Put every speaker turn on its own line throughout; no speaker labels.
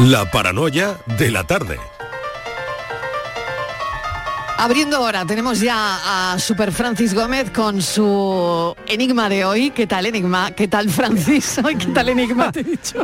La paranoia de la tarde.
Abriendo ahora, tenemos ya a Super Francis Gómez con su enigma de hoy. ¿Qué tal enigma? ¿Qué tal Francis? Ay, ¿Qué tal enigma te he dicho?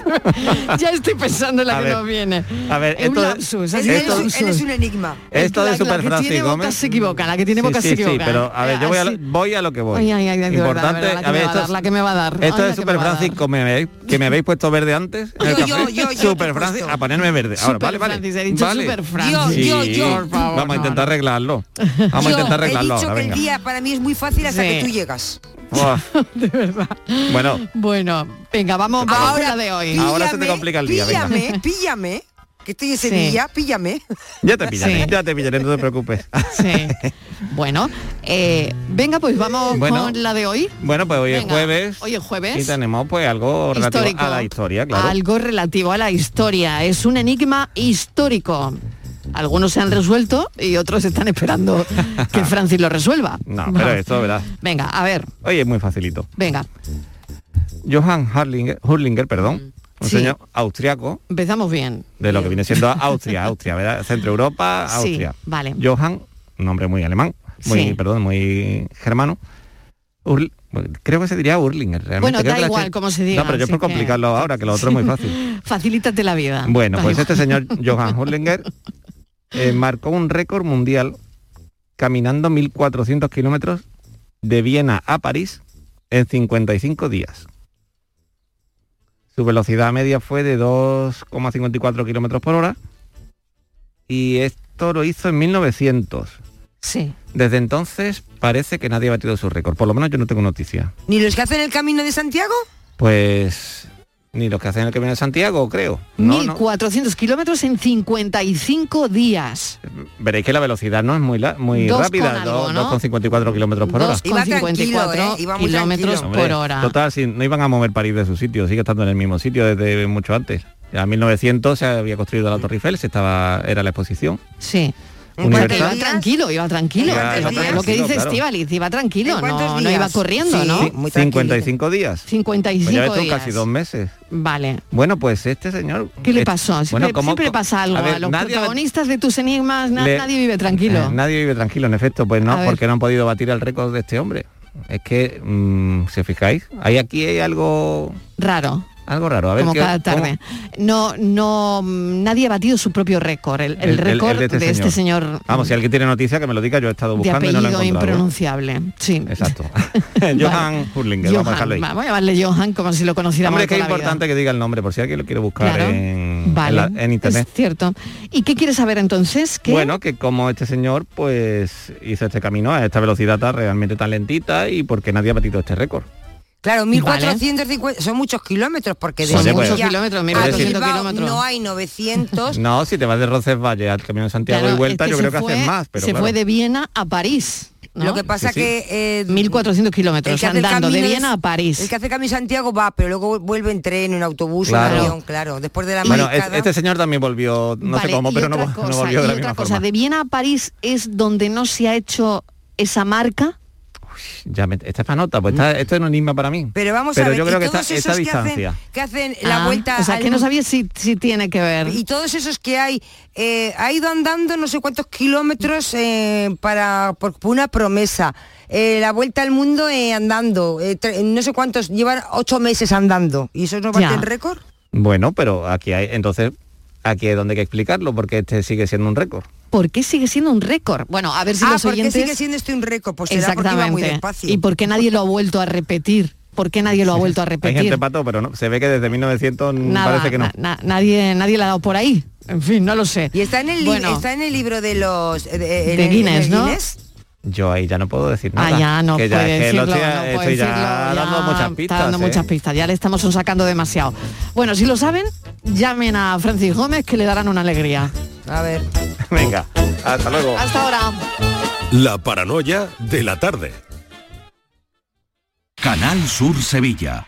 ya estoy pensando en la
A
que
ver,
nos viene.
a ver,
Es un
esto-
lapsus, ha
esto- esto-
lapsus.
Él es un enigma.
Esto de
La- la
Super
que
Francis
tiene boca
Gómez.
se equivoca, la que tiene boca
sí,
se equivoca.
Sí, pero a ver, yo voy a, voy a lo que voy.
Ay, ay, ay, de verdad, de
Importante,
verdad, la que
a ver, esto
dar, la que me va a dar.
Esto de
la que
Super Francis, como me habéis, que me habéis puesto verde antes en el
Yo,
café.
yo, yo, yo
Super Francis,
puesto.
a ponerme verde. Ahora,
Super
vale, vale.
Francis, he dicho
vale.
Super
Yo,
Francis.
yo,
Sí,
yo.
Por favor,
Vamos a
no,
intentar arreglarlo. Vamos a intentar
he
arreglarlo
dicho
ahora,
que el
venga.
día para mí es muy fácil hasta
Sí.
que tú llegas.
Buah. Bueno,
Bueno, venga, vamos, vamos con la de hoy.
Ahora se te complica el día, venga.
Píllame, píllame. Que estoy en
Sí.
Sevilla, píllame.
ya te pillaré,
Sí.
ya te pillaré, no te preocupes.
Sí. Bueno, eh, venga, pues vamos
Bueno.
con la de hoy.
Bueno, pues hoy es jueves.
hoy es jueves.
Y tenemos pues algo relativo a la historia, claro.
Algo relativo a la historia. Es un enigma histórico. Algunos se han resuelto y otros están esperando que Francis lo resuelva.
No, pero esto, ¿verdad?
Venga, a ver,
Oye, es muy facilito.
venga,
Johann Hurlinger, Hurlinger perdón, un
Sí.
señor austriaco
empezamos bien.
de lo que viene siendo Austria, Austria, ¿verdad? Centro Europa,
Sí,
Austria.
vale.
Johann, un nombre muy alemán, muy,
Sí.
perdón, muy germano. Url- creo que se diría Urlinger, realmente.
Bueno,
Creo
da
que
igual cómo se diga,
No, pero yo por
que-
complicarlo ahora, que lo otro es muy fácil.
Facilítate la vida.
Bueno,
Da
pues
igual.
este señor Johann Hurlinger eh, marcó un récord mundial caminando 1.400 kilómetros de Viena a París en 55 días. Su velocidad media fue de 2,54 kilómetros por hora y esto lo hizo en 1900.
Sí.
Desde entonces parece que nadie ha batido su récord, por lo menos yo no tengo noticia.
¿Ni los que hacen el camino de Santiago?
Pues ni los que hacen el Camino de Santiago, creo. No, no.
1.400 kilómetros en 55 días.
Veréis que la velocidad no es muy, la- muy
Dos
rápida,
con algo,
do-
¿no?
2,54 kilómetros por hora.
Dos con 54
¿eh?
Kilómetros
tranquilo.
por
Hombre,
hora.
Total, si no iban a mover París de su sitio, sigue estando en el mismo sitio desde mucho antes. Ya en 1900 se había construido la Torre Eiffel, se estaba, era la exposición.
Sí.
¿En
Porque
Universal.
iba tranquilo, iba tranquilo. Lo, que- dice
claro.
Estivaliz, iba tranquilo,
¿En cuántos
no, no iba corriendo,
Sí.
¿no?
Sí. Muy tranquilito.
55 días. Pues
55
ya ves tú,
días.
casi dos meses.
Vale.
Bueno, pues este señor...
¿Qué le
eh,
pasó? Siempre,
bueno, ¿cómo-
siempre pasa algo. A,
ver,
los
nadie-
protagonistas de tus enigmas, na-
le-
nadie vive tranquilo.
Eh, nadie vive tranquilo, en efecto, pues
A
no,
ver.
porque no han podido batir el récord de este hombre. Es que, mm, si os fijáis, hay aquí hay algo
Raro.
Algo raro. A ver
como
qué-
cada
cómo-
tarde. No, no, nadie ha batido su propio récord, el, el
El- el- el
récord
de este
de este señor,
Vamos, si alguien tiene noticia que me lo diga, yo he estado
de
buscando y no lo he
impronunciable. Sí.
Exacto. Johan Hurlinger, vamos a dejarlo ahí.
Vamos a llamarle Johan como si lo conociéramos
Hombre, que es
vida.
importante que diga el nombre, por si alguien lo quiere buscar
Claro.
en, en
Vale,
la- en internet.
Es cierto. ¿Y qué quieres saber entonces? ¿Qué?
Bueno, que como este señor pues hizo este camino a esta velocidad tan realmente tan lentita y porque nadie ha batido este récord.
Claro, 1450, son muchos kilómetros porque de
Son muchos
kilómetros,
a
1400
Bilbao
kilómetros.
No hay 900.
No, si te vas de Roncesvalles al Camino de Santiago
Claro,
y vuelta,
es
yo
se
creo que
fue-
haces más, pero
se
claro.
fue de Viena a París. ¿no?
Lo que pasa
Sí, sí.
que... eh,
1400 kilómetros andando de Viena
es-
a París.
El que hace Camino Santiago va, pero luego vuelve en tren, en autobús,
Claro.
en avión, claro. Después de la
Bueno, es- este señor también volvió, no
Vale,
sé cómo,
y
pero no, volvió de
y
la
otra
misma
cosa,
forma.
de Viena a París es donde no se ha hecho esa marca.
Ya me, esta es para nota, pues está- esto es un enigma para mí.
Pero vamos
Pero
a ver,
yo creo que esta,
todos
esta
esos que hacen,
distancia.
que hacen la
Ah,
vuelta
O sea,
al
que no sabía si, si tiene que ver.
y todos esos que hay eh, ha ido andando no sé cuántos kilómetros eh, para por una promesa Eh, la vuelta al mundo eh, andando eh, tre- no sé cuántos llevan ocho meses andando y eso no
Ya.
bate el récord
Bueno, pero aquí hay, entonces, aquí es donde hay que explicarlo, porque este sigue siendo un récord.
¿Por qué sigue siendo un récord? Bueno, a ver si
ah
los
¿por qué
oyentes...
sigue siendo este un récord pues será porque iba muy
Exactamente.
despacio
¿Y por qué nadie lo ha vuelto a repetir? ¿Por qué nadie lo ha vuelto a
Hay
repetir?
gente pato, pero no, se ve que desde 1900
Nada,
parece que no.
na- na- nadie, nadie le ha dado por ahí. En fin, no lo sé.
y está en el
Bueno.
está en el libro de los de,
Guinness,
el
¿no?
Guinness.
Yo ahí ya no puedo decir nada.
Ah, ya no
que
puede
ya es que lo
decirlo,
estoy,
no puede
estoy ya
decirlo,
dando
ya
muchas
está
pistas.
dando
¿eh?
muchas pistas, ya le estamos sacando demasiado. Bueno, si lo saben, llamen a Francis Gómez que le darán una alegría.
a ver
Venga, hasta luego.
Hasta ahora.
La paranoia de la tarde.
Canal Sur Sevilla.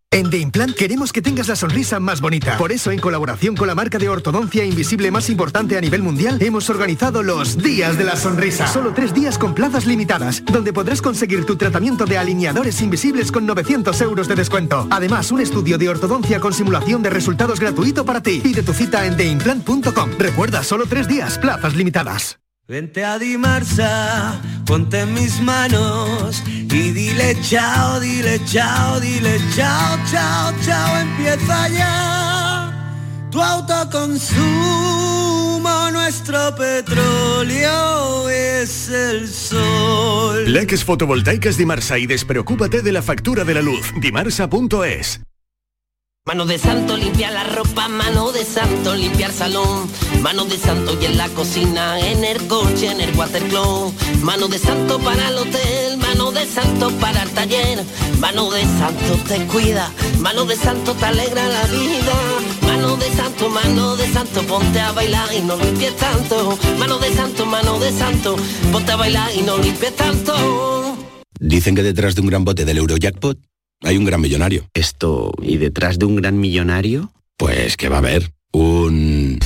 En The Implant queremos que tengas la sonrisa más bonita. Por eso, en colaboración con la marca de ortodoncia invisible más importante a nivel mundial, hemos organizado los Días de la Sonrisa. Solo tres días con plazas limitadas, donde podrás conseguir tu tratamiento de alineadores invisibles con 900 euros de descuento. Además, un estudio de ortodoncia con simulación de resultados gratuito para ti. Pide tu cita en theimplant.com. Recuerda, solo tres días, plazas limitadas.
Vente a Dimarsa, ponte en mis manos y dile chao, dile chao, dile chao, chao, chao, empieza ya tu autoconsumo, nuestro petróleo es el sol.
Leques fotovoltaicas Dimarsa y despreocúpate de la factura de la luz. Dimarsa.es
Mano de santo limpia la ropa, mano de santo limpiar salón, mano de santo y en la cocina, en el coche, en el watercloak, mano de santo para el hotel, mano de santo para el taller, mano de santo te cuida, mano de santo te alegra la vida, mano de santo, mano de santo, ponte a bailar y no limpies tanto, mano de santo, mano de santo, ponte a bailar y no limpies tanto.
Dicen que detrás de un gran bote del Eurojackpot hay un gran millonario.
Esto, ¿y detrás de un gran millonario?
Pues que va a haber un...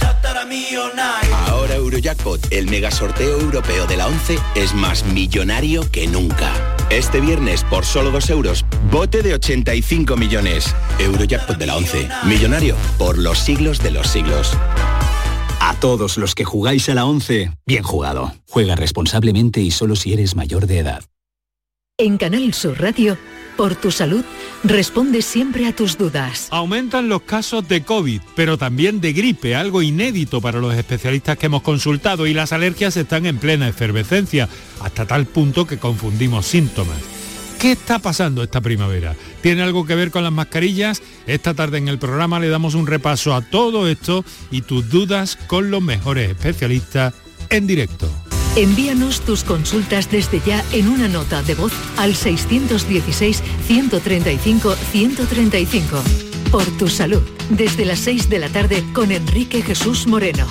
Ahora Eurojackpot, el mega sorteo europeo de la 11, es más millonario que nunca. Este viernes, por solo 2 euros, bote de 85 millones. Eurojackpot de la 11, millonario por los siglos de los siglos.
A todos los que jugáis a la 11, bien jugado. Juega responsablemente y solo si eres mayor de edad.
En Canal Sur Radio, por tu salud, responde siempre a tus dudas.
Aumentan los casos de COVID, pero también de gripe, algo inédito para los especialistas que hemos consultado y las alergias están en plena efervescencia, hasta tal punto que confundimos síntomas. ¿Qué está pasando esta primavera? ¿Tiene algo que ver con las mascarillas? Esta tarde en el programa le damos un repaso a todo esto y tus dudas con los mejores especialistas en directo.
Envíanos tus consultas desde ya en una nota de voz al 616-135-135. Por tu salud, desde las 6 de la tarde con Enrique Jesús Moreno.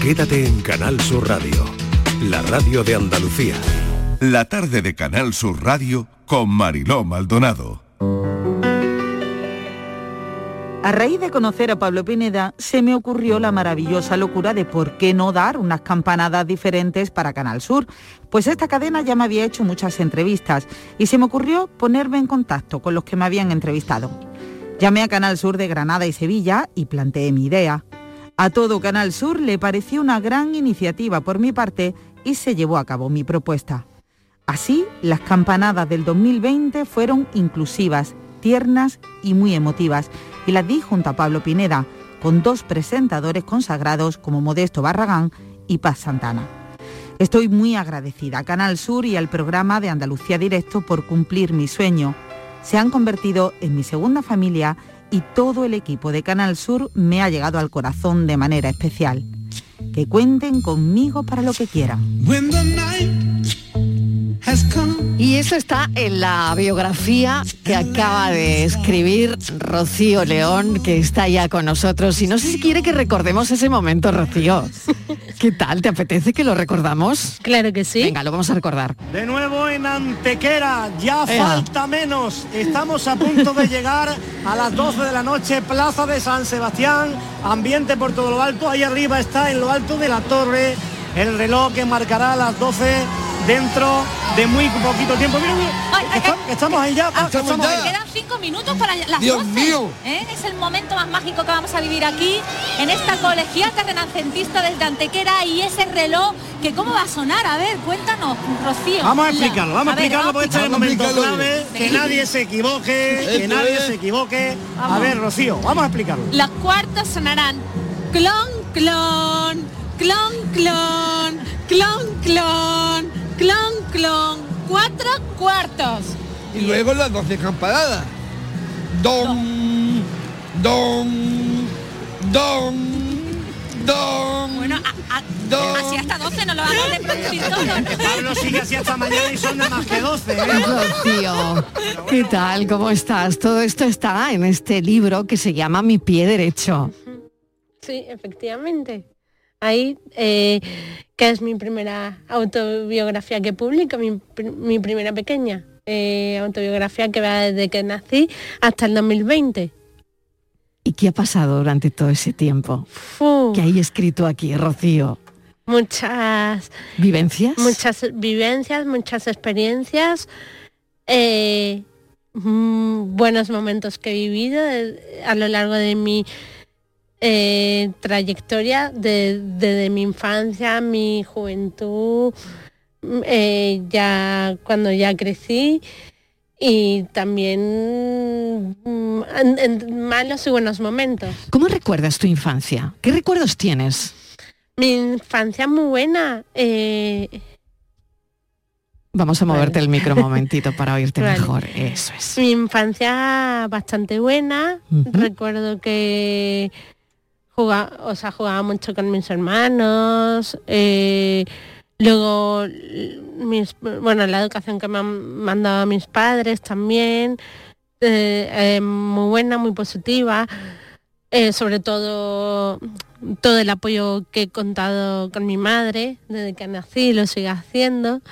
Quédate en Canal Sur Radio, la radio de Andalucía.
La tarde de Canal Sur Radio con Mariló Maldonado.
A raíz de conocer a Pablo Pineda, se me ocurrió la maravillosa locura de por qué no dar unas campanadas diferentes para Canal Sur, pues esta cadena ya me había hecho muchas entrevistas y se me ocurrió ponerme en contacto con los que me habían entrevistado. Llamé a Canal Sur de Granada y Sevilla y planteé mi idea. A todo Canal Sur le pareció una gran iniciativa por mi parte y se llevó a cabo mi propuesta. Así, las campanadas del 2020 fueron inclusivas, tiernas y muy emotivas y las di junto a Pablo Pineda, con dos presentadores consagrados como Modesto Barragán y Paz Santana. Estoy muy agradecida a Canal Sur y al programa de Andalucía Directo por cumplir mi sueño. Se han convertido en mi segunda familia y todo el equipo de Canal Sur me ha llegado al corazón de manera especial. Que cuenten conmigo para lo que quieran.
Y eso está en la biografía que acaba de escribir Rocío León, que está ya con nosotros. Y no sé si quiere que recordemos ese momento, Rocío. ¿Qué tal? ¿Te apetece que lo recordamos?
Claro que sí.
Venga, lo vamos a recordar.
De nuevo en Antequera, ya
Ea.
falta menos. Estamos a punto de llegar a las 12 de la noche, Plaza de San Sebastián, ambiente por todo lo alto. Ahí arriba está en lo alto de la torre el reloj que marcará las 12 dentro de muy poquito tiempo. Mira, mira, que estamos, ahí ya.
Ah,
estamos ahí.
Quedan cinco minutos para las
Dios
12.
mío.
¿eh? Es el momento más mágico que vamos a vivir aquí, en esta colegiata renacentista desde Antequera y ese reloj que cómo va a sonar. A ver, cuéntanos, Rocío.
Vamos a explicarlo, vamos a,
ver,
explicarlo porque este es el momento clave, que nadie se equivoque, que nadie
es.
se equivoque. A ver, Rocío, vamos a explicarlo.
Las cuartas sonarán clon, clon, clon, clon, clon, clon, clon, clon, cuatro cuartos.
Y luego las 12 campanadas. Don, don, don, don.
Bueno, a- a- Así hasta 12, no lo vamos a reproducir todo. ¿no?
Pablo sigue así hasta mañana y son nada más que 12, ¿eh?
Rocío, ¿qué tal? ¿Cómo estás? Todo esto está en este libro que se llama Mi pie derecho.
Sí, efectivamente. Ahí, eh, que es mi primera autobiografía que publico, mi, mi primera pequeña eh, autobiografía que va desde que nací hasta el 2020.
¿Y qué ha pasado durante todo ese tiempo? ¿Qué hay escrito aquí, Rocío?
Muchas
¿Vivencias?
muchas vivencias, muchas experiencias, eh, mm, buenos momentos que he vivido a lo largo de mi eh, trayectoria, de- desde mi infancia, mi juventud, eh, ya cuando ya crecí y también mm, en- en malos y buenos momentos.
¿Cómo recuerdas tu infancia? ¿Qué recuerdos tienes?
Mi infancia muy buena. eh,
Vamos a moverte el micro un momentito para oírte
Vale.
mejor. Eso es.
Mi infancia bastante buena. Recuerdo que jugaba, o sea, jugaba mucho con mis hermanos. eh, luego, mis, bueno, la educación que me han mandado mis padres también. eh, eh, muy buena, muy positiva. Sobre todo todo el apoyo que he contado con mi madre desde que nací, lo sigue haciendo.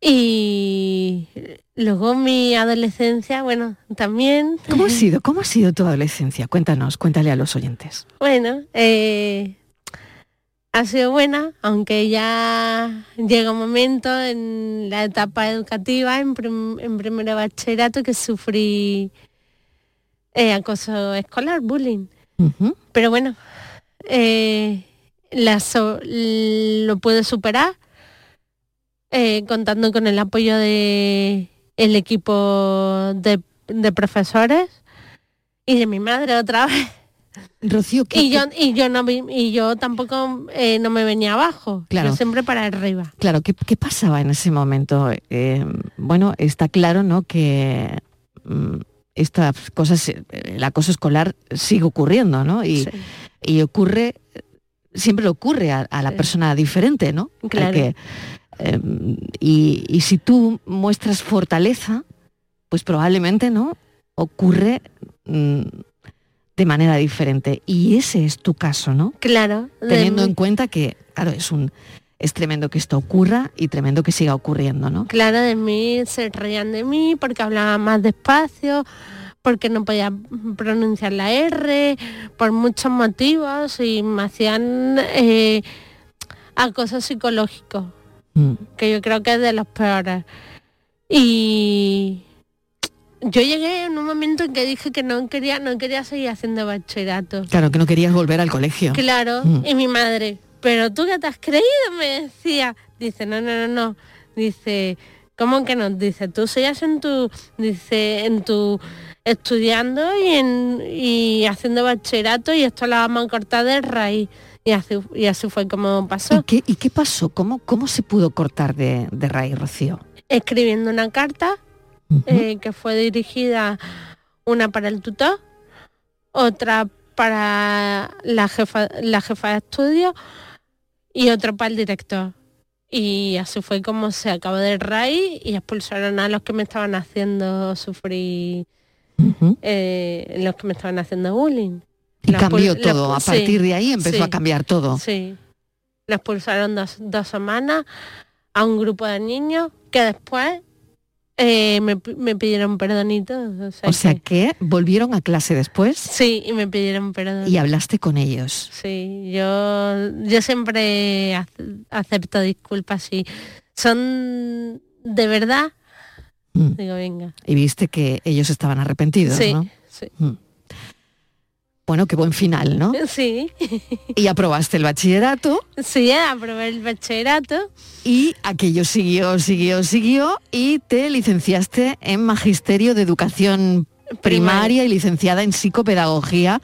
Y luego mi adolescencia, bueno, también.
¿Cómo ha sido? ¿Cómo ha sido tu adolescencia? Cuéntanos, cuéntale a los oyentes.
Bueno, eh, ha sido buena, aunque ya llega un momento en la etapa educativa, en, prim- en primero de bachillerato, que sufrí eh, acoso escolar, bullying. Pero bueno, eh, la so- lo puedo superar eh, contando con el apoyo de el equipo de, de profesores y de mi madre otra vez.
Rocío, ¿qué-
y yo y yo no y yo tampoco eh, no me venía abajo,
Claro.
yo siempre para arriba.
Claro, ¿qué, qué pasaba en ese momento? Eh, bueno, está claro, ¿no? Que mm, estas cosas, el acoso escolar sigue ocurriendo, ¿no? Y, y ocurre, siempre le ocurre a, a la persona diferente, ¿no? Al
Claro.
que, eh, y, y si tú muestras fortaleza, pues probablemente, ¿no? Ocurre mm, de manera diferente. Y ese es tu caso, ¿no?
Claro,
Teniendo en cuenta que, claro, es un es tremendo que esto ocurra y tremendo que siga ocurriendo, ¿no?
Claro, de mí se reían de mí porque hablaba más despacio, porque no podía pronunciar la R, por muchos motivos y me hacían eh, acoso psicológico,
Mm.
que yo creo que es de los peores. Y yo llegué en un momento en que dije que no quería, no quería seguir haciendo bachillerato.
Claro, que no querías volver al colegio.
Claro,
Mm.
y mi madre, pero tú qué te has creído, me decía. Dice, no, no, no, no. Dice, ¿cómo que no? Dice, tú sigues en tu, dice, en tu estudiando y en y haciendo bachillerato y esto lo vamos a cortar de raíz. Y así, y así fue como pasó.
¿Y qué, y qué pasó? ¿Cómo, ¿Cómo se pudo cortar de, de raíz, Rocío?
Escribiendo una carta eh, que fue dirigida una para el tutor, otra para la jefa, la jefa de estudio y otra para el director. Y así fue como se acabó de raíz y expulsaron a los que me estaban haciendo sufrir, eh, los que me estaban haciendo bullying.
Y
La
cambió
la
todo. A partir
sí,
de ahí empezó
sí,
a cambiar todo.
Sí. La expulsaron dos, dos semanas a un grupo de niños que después eh, me, me pidieron perdón y todo. O sea,
O sea
que-
que volvieron a clase después
sí, y me pidieron perdón.
y hablaste con ellos.
Sí, yo, yo siempre ac- acepto disculpas si son de verdad.
Mm.
Digo, venga.
Y viste que ellos estaban arrepentidos,
Sí,
¿no?
sí.
Mm. Bueno, qué buen final, ¿no?
Sí.
Y aprobaste el bachillerato.
Sí, aprobé el bachillerato.
Y aquello siguió, siguió, siguió y te licenciaste en Magisterio de Educación Primaria y licenciada en Psicopedagogía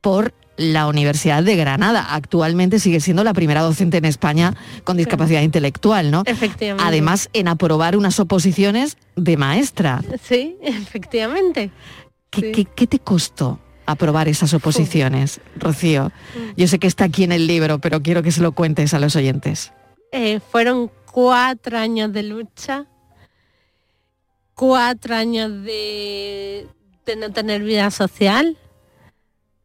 por la Universidad de Granada. Actualmente sigue siendo la primera docente en España con discapacidad intelectual, ¿no?
Efectivamente.
Además, en aprobar unas oposiciones de maestra.
Sí, efectivamente.
¿Qué,
Sí.
qué- qué te costó aprobar esas oposiciones, Rocío? Yo sé que está aquí en el libro, pero quiero que se lo cuentes a los oyentes.
Eh, fueron cuatro años de lucha, cuatro años de, de no tener vida social,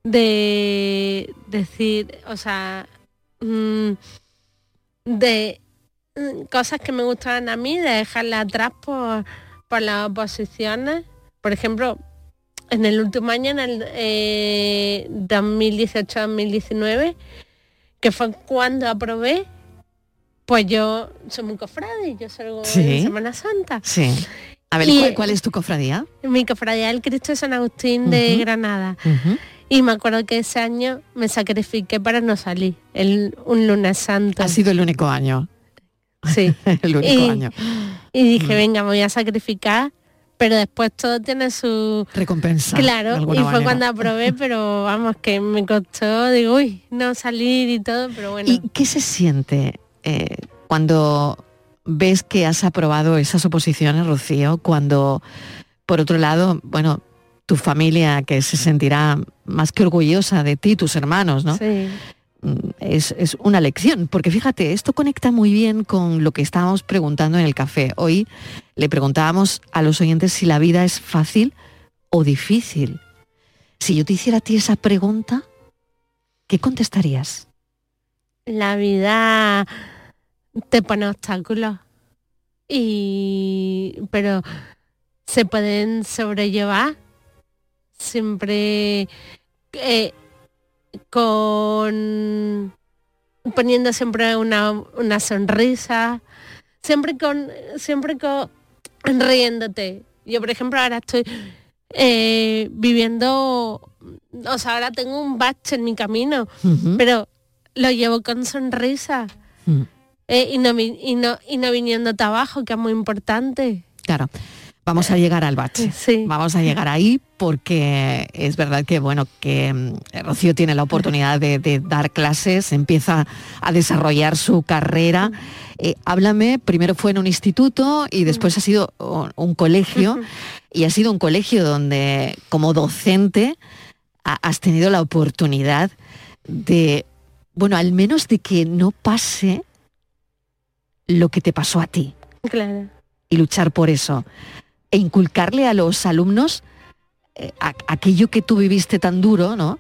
de decir, o sea, mm, de mm, cosas que me gustaban a mí, de dejarlas atrás por, por las oposiciones. Por ejemplo, en el último año, en el eh, 2018-2019, que fue cuando aprobé, pues yo soy muy cofrade, yo salgo
Sí.
en Semana Santa.
Sí. A ver,
Y-
¿cuál, cuál es tu cofradía?
Mi cofradía del Cristo de San Agustín de. Granada. Y me acuerdo que ese año me sacrifiqué para no salir, el, un lunes santo.
Ha sido el único año.
Sí.
el único
Y-
año.
Y dije, venga, me voy a sacrificar, pero después todo tiene su...
Recompensa.
Claro, y fue
manera.
cuando aprobé, pero vamos, que me costó, digo, uy, no salir y todo, pero bueno.
¿Y qué se siente eh, cuando ves que has aprobado esas oposiciones, Rocío? Cuando, por otro lado, bueno, tu familia que se sentirá más que orgullosa de ti, tus hermanos, ¿no?
Sí.
Mm, Es, es una lección, porque fíjate, esto conecta muy bien con lo que estábamos preguntando en el café. Hoy le preguntábamos a los oyentes si la vida es fácil o difícil. Si yo te hiciera a ti esa pregunta, ¿qué contestarías?
la vida te pone obstáculos y pero se pueden sobrellevar siempre eh, con poniendo siempre una, una sonrisa siempre con siempre con riéndote yo por ejemplo ahora estoy eh, viviendo o sea ahora tengo un bache en mi camino pero lo llevo con sonrisa
Mm.
eh, y, no, y, no, y no viniendo abajo, que es muy importante.
Claro, vamos a llegar al bache. Vamos a llegar ahí porque es verdad que bueno que mm, Rocío tiene la oportunidad de, de dar clases, empieza a desarrollar su carrera. Eh, háblame, primero fue en un instituto y después ha sido un, colegio y ha sido un colegio donde como docente ha- has tenido la oportunidad de, bueno, al menos de que no pase lo que te pasó a ti
Claro.
y luchar por eso e inculcarle a los alumnos eh, a- aquello que tú viviste tan duro, ¿no?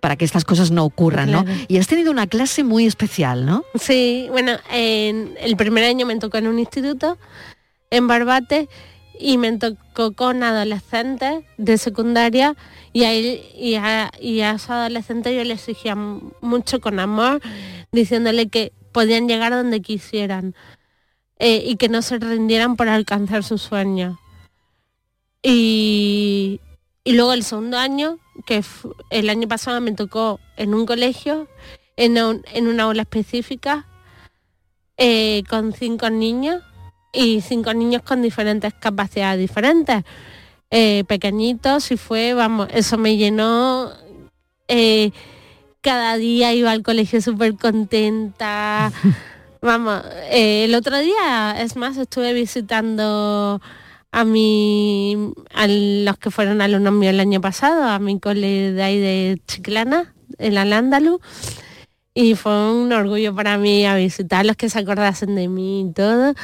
Para que estas cosas no ocurran, ¿no? Y has tenido una clase muy especial, ¿no?
Sí, bueno, en el primer año me tocó en un instituto, en Barbate, y me tocó con adolescentes de secundaria, y a, él- y a, y a esos adolescentes yo les exigía mucho con amor, diciéndole que podían llegar donde quisieran eh, y que no se rindieran por alcanzar sus sueños. Y, y luego el segundo año, que el año pasado me tocó en un colegio, en, un- en una aula específica, eh, con cinco niños y cinco niños con diferentes capacidades diferentes. eh, pequeñitos y fue, vamos, eso me llenó. eh, cada día iba al colegio súper contenta. Vamos, el otro día, es más, estuve visitando a mi a los que fueron alumnos míos el año pasado, a mi cole de ahí de Chiclana, en el Andaluz. Y fue un orgullo para mí a visitarlos, que se acordasen de mí y todo.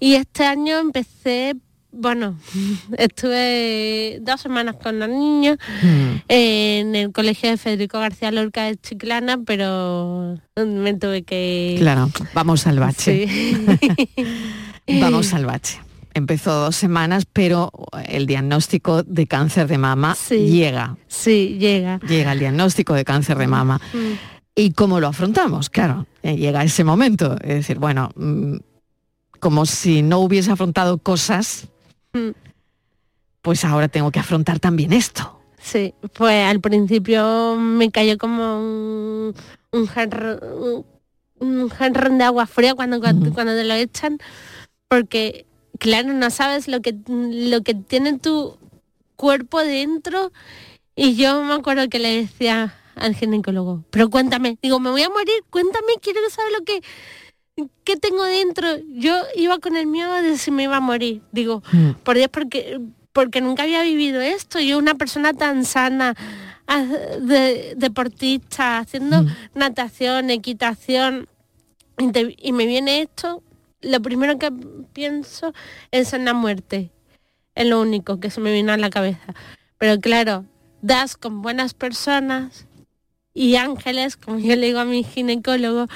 Y este año empecé, bueno, estuve dos semanas con los niños en el colegio de Federico García Lorca de Chiclana, pero me tuve que...
Claro, vamos al bache.
Sí.
Vamos al bache. Empezó dos semanas, pero el diagnóstico de cáncer de mama llega.
Sí, llega.
Llega el diagnóstico de cáncer de mama.
Mm.
¿Y cómo lo afrontamos? Claro, eh, llega ese momento. Es decir, bueno, mm, como si no hubiese afrontado cosas,
Mm.
pues ahora tengo que afrontar también esto.
Sí, pues al principio me cayó como un, un, jarro- un- un jarrón de agua fría cuando, cuando, cuando te lo echan, porque claro, no sabes lo que, lo que tiene tu cuerpo dentro. Y yo me acuerdo que le decía al ginecólogo, pero cuéntame, digo, me voy a morir, cuéntame, quiero saber lo que, que tengo dentro. Yo iba con el miedo de si me iba a morir. Digo, por Dios, porque, porque nunca había vivido esto. Yo una persona tan sana, de, deportista, haciendo natación, equitación, y, te- y me viene esto, lo primero que pienso es en la muerte. Es lo único que se me vino a la cabeza. Pero claro, das con buenas personas y ángeles, como yo le digo a mi ginecólogo,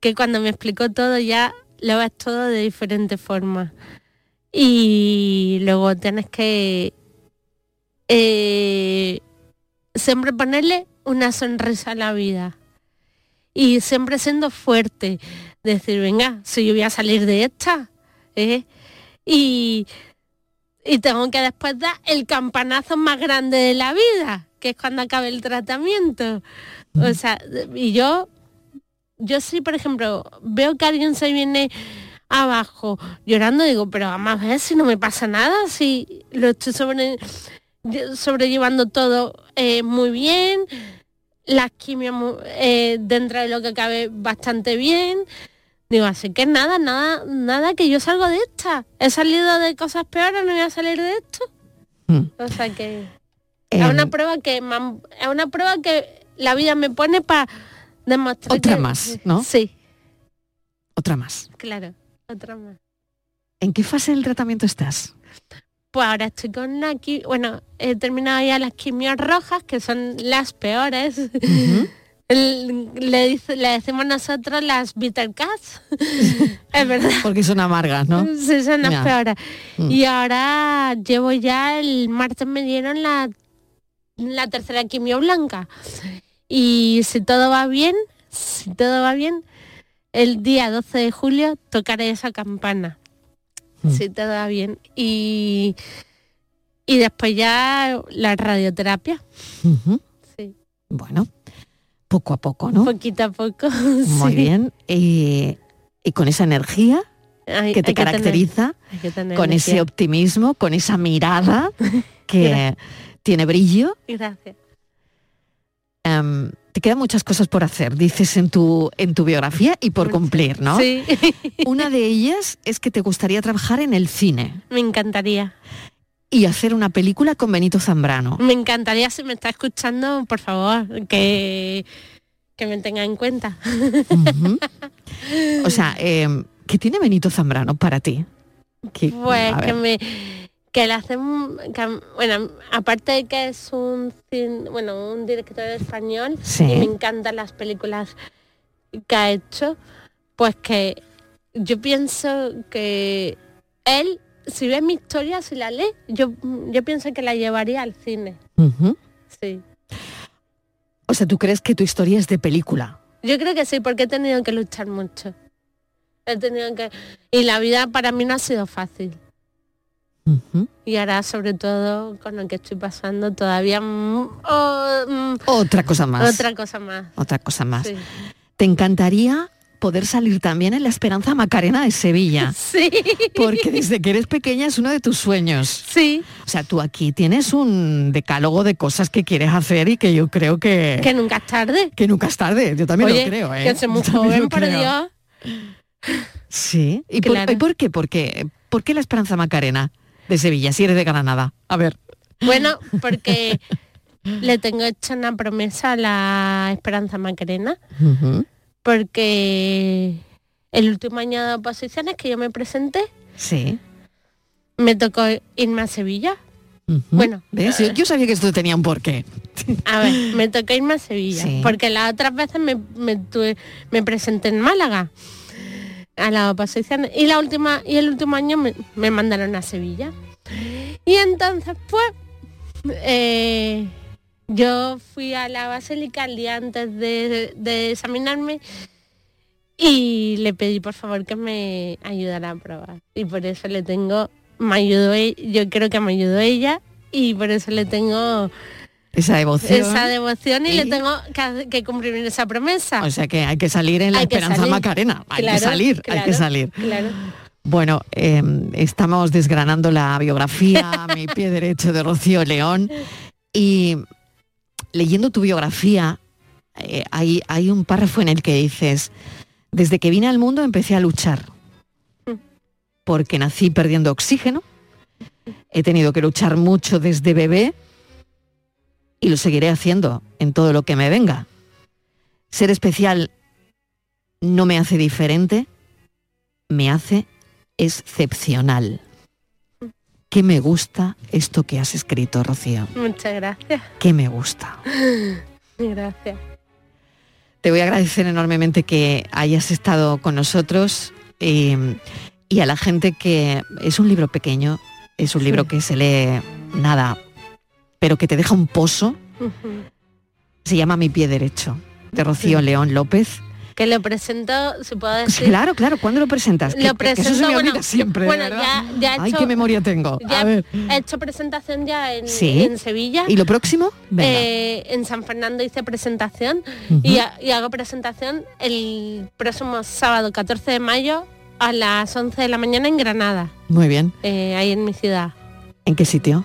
que cuando me explicó todo ya lo ves todo de diferente forma. Y luego tienes que eh, siempre ponerle una sonrisa a la vida. Y siempre siendo fuerte. Decir, venga, si yo voy a salir de esta. ¿eh? Y, y tengo que después dar el campanazo más grande de la vida, que es cuando acabe el tratamiento. O sea, y yo, yo sí, por ejemplo, veo que alguien se viene abajo llorando, digo, pero vamos a ver si no me pasa nada, si lo estoy sobre, sobrellevando todo eh, muy bien, las quimios mu- eh, dentro de lo que cabe bastante bien. Digo, así que nada, nada, nada que yo salgo de esta. He salido de cosas peores, no voy a salir de esto. O sea que es
Em,
una prueba que es una prueba que la vida me pone para demostrar
Otra
que-
más, ¿no?
Sí,
Otra más.
claro, otra más.
¿En qué fase del tratamiento estás?
Pues ahora estoy con la qui- bueno, he terminado ya las quimios rojas, que son las peores. le, dice- le decimos nosotros las bitter cats. es verdad.
Porque son amargas, ¿no?
Sí, son las peores.
Mm.
Y ahora llevo ya, el martes me dieron la, la tercera quimio blanca. Y si todo va bien, si todo va bien, el día 12 de julio tocaré esa campana.
Mm.
Si todo va bien. Y, y después ya la radioterapia. Sí.
Bueno, poco a poco, ¿no?
Poquito a poco.
Muy
sí.
bien. Y, y con esa energía
Hay-
que te
tener-
caracteriza,
hay que tener
con ese optimismo, con esa mirada que
Gracias.
tiene brillo.
Gracias.
Em, te quedan muchas cosas por hacer, dices en tu, en tu biografía y por cumplir, ¿no?
Sí.
Una de ellas es que te gustaría trabajar en el cine
Me encantaría.
Y hacer una película con Benito Zambrano.
Me encantaría si me está escuchando, por favor, que, que me tenga en cuenta.
O sea, em, ¿qué tiene Benito Zambrano para ti? Que-
Pues que me que le hacen que- bueno, aparte de que es un bueno, un director español
Sí.
y me encantan las películas que ha hecho, pues que yo pienso que él si ve mi historia, si la lee, yo yo pienso que la llevaría al cine. Sí.
O sea, ¿tú crees que tu historia es de película?
Yo creo que sí, porque he tenido que luchar mucho. He tenido que... Y la vida para mí no ha sido fácil. Y ahora, sobre todo, con lo que estoy pasando, todavía... mm, oh, mm,
Otra cosa más.
Otra cosa más.
Otra cosa más.
Sí.
¿Te encantaría poder salir también en la Esperanza Macarena de Sevilla?
Sí.
Porque desde que eres pequeña es uno de tus sueños.
Sí.
O sea, tú aquí tienes un decálogo de cosas que quieres hacer y que yo creo que...
Que nunca es tarde.
que nunca es tarde. Yo también
Oye,
lo creo, ¿eh?
que soy muy joven, por. Dios.
Sí. ¿Y, por,
Claro.
¿y por qué? ¿Por qué? ¿Por qué la Esperanza Macarena de Sevilla, si eres de Granada? A ver.
Bueno, porque le tengo hecha una promesa a la Esperanza Macarena, porque el último año de oposiciones que yo me presenté,
Sí.
me tocó irme a Sevilla. Bueno,
¿Ves? Yo, yo sabía que esto tenía un porqué.
a ver, me tocó irme a Sevilla,
Sí.
porque las otras veces me, me, tuve- me presenté en Málaga a la oposición y la última y el último año me, me mandaron a Sevilla. Y entonces pues eh, yo fui a la basílica el día antes de, de examinarme y le pedí por favor que me ayudara a probar. Y por eso le tengo, me ayudó, e- yo creo que me ayudó ella y por eso le tengo
Esa devoción.
esa devoción y, le tengo que, cumplir esa promesa.
O sea que hay que salir en la
Hay
Esperanza. Macarena. Hay que
Claro,
salir, hay que salir.
Claro.
Bueno, eh, estamos desgranando la biografía, mi pie derecho de Rocío León, y leyendo tu biografía, eh, hay, hay un párrafo en el que dices, desde que vine al mundo empecé a luchar, porque nací perdiendo oxígeno, he tenido que luchar mucho desde bebé, y lo seguiré haciendo en todo lo que me venga. Ser especial no me hace diferente, me hace excepcional. ¿Qué me gusta esto que has escrito, Rocío?
Muchas gracias.
¿Qué me gusta?
Gracias.
Te voy a agradecer enormemente que hayas estado con nosotros eh, y a la gente que es un libro pequeño, es un libro que se lee nada, pero que te deja un pozo. Se llama Mi pie derecho, de Rocío
Sí.
León López.
Que lo presento, se puede decir.
claro, claro, ¿cuándo lo presentas?
Lo
eso se
presento,
me olvida
bueno,
siempre,
bueno, ya- ya he
Ay,
hecho-
qué memoria tengo.
Ya
A ver.
he hecho presentación ya en,
Sí.
en Sevilla.
¿Y lo próximo?
Eh, en San Fernando hice presentación y hago presentación el próximo sábado 14 de mayo a las 11 de la mañana en Granada,
Muy bien.
eh, ahí en mi ciudad.
¿En qué sitio?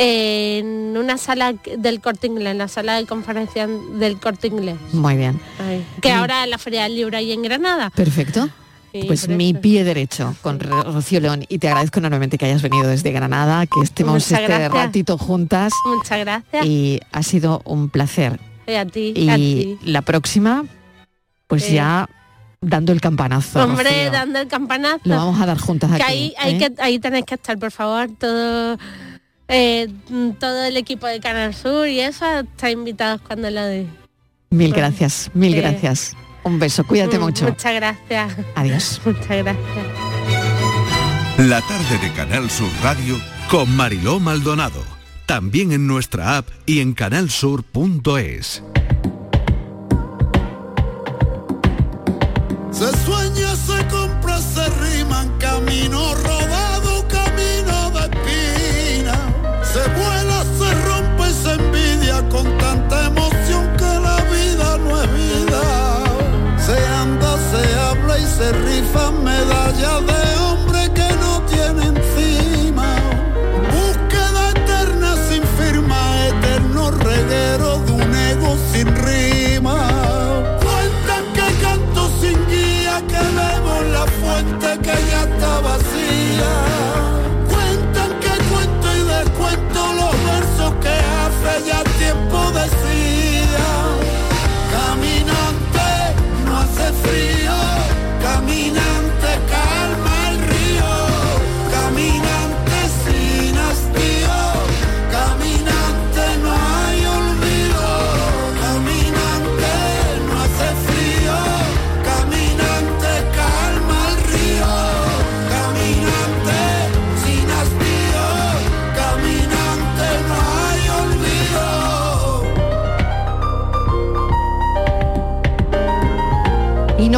En una sala del Corte Inglés, en la sala de conferencia del Corte Inglés.
Muy bien.
ahí. Que ahora la Feria del Libro ahí en Granada.
Perfecto.
Sí,
Pues mi pie derecho con Ro- Rocío León y te agradezco enormemente que hayas venido desde Granada, que estemos
Muchas
este
gracias.
ratito juntas
Muchas gracias.
y ha sido un placer.
Y a ti, a
Y
ti.
la próxima, pues
Sí.
ya dando el campanazo.
Hombre,
Rocío.
dando el campanazo.
Lo vamos a dar juntas
que
aquí.
ahí, hay
¿eh?
que ahí tenéis que estar, por favor, todo eh, todo el equipo de Canal Sur y eso está invitados cuando lo de.
Mil gracias, mil
Eh.
gracias. Un beso, cuídate
Mm,
mucho.
Muchas gracias.
Adiós.
Muchas gracias.
La tarde de Canal Sur Radio
Con Mariló Maldonado. También en nuestra app y en canalsur.es.
Se sueña, se compra, se riman, camino rodado, camino. Se vuela, se rompe, se envidia con tanta emoción que la vida no es vida. Se anda, se habla y se rifa medalla de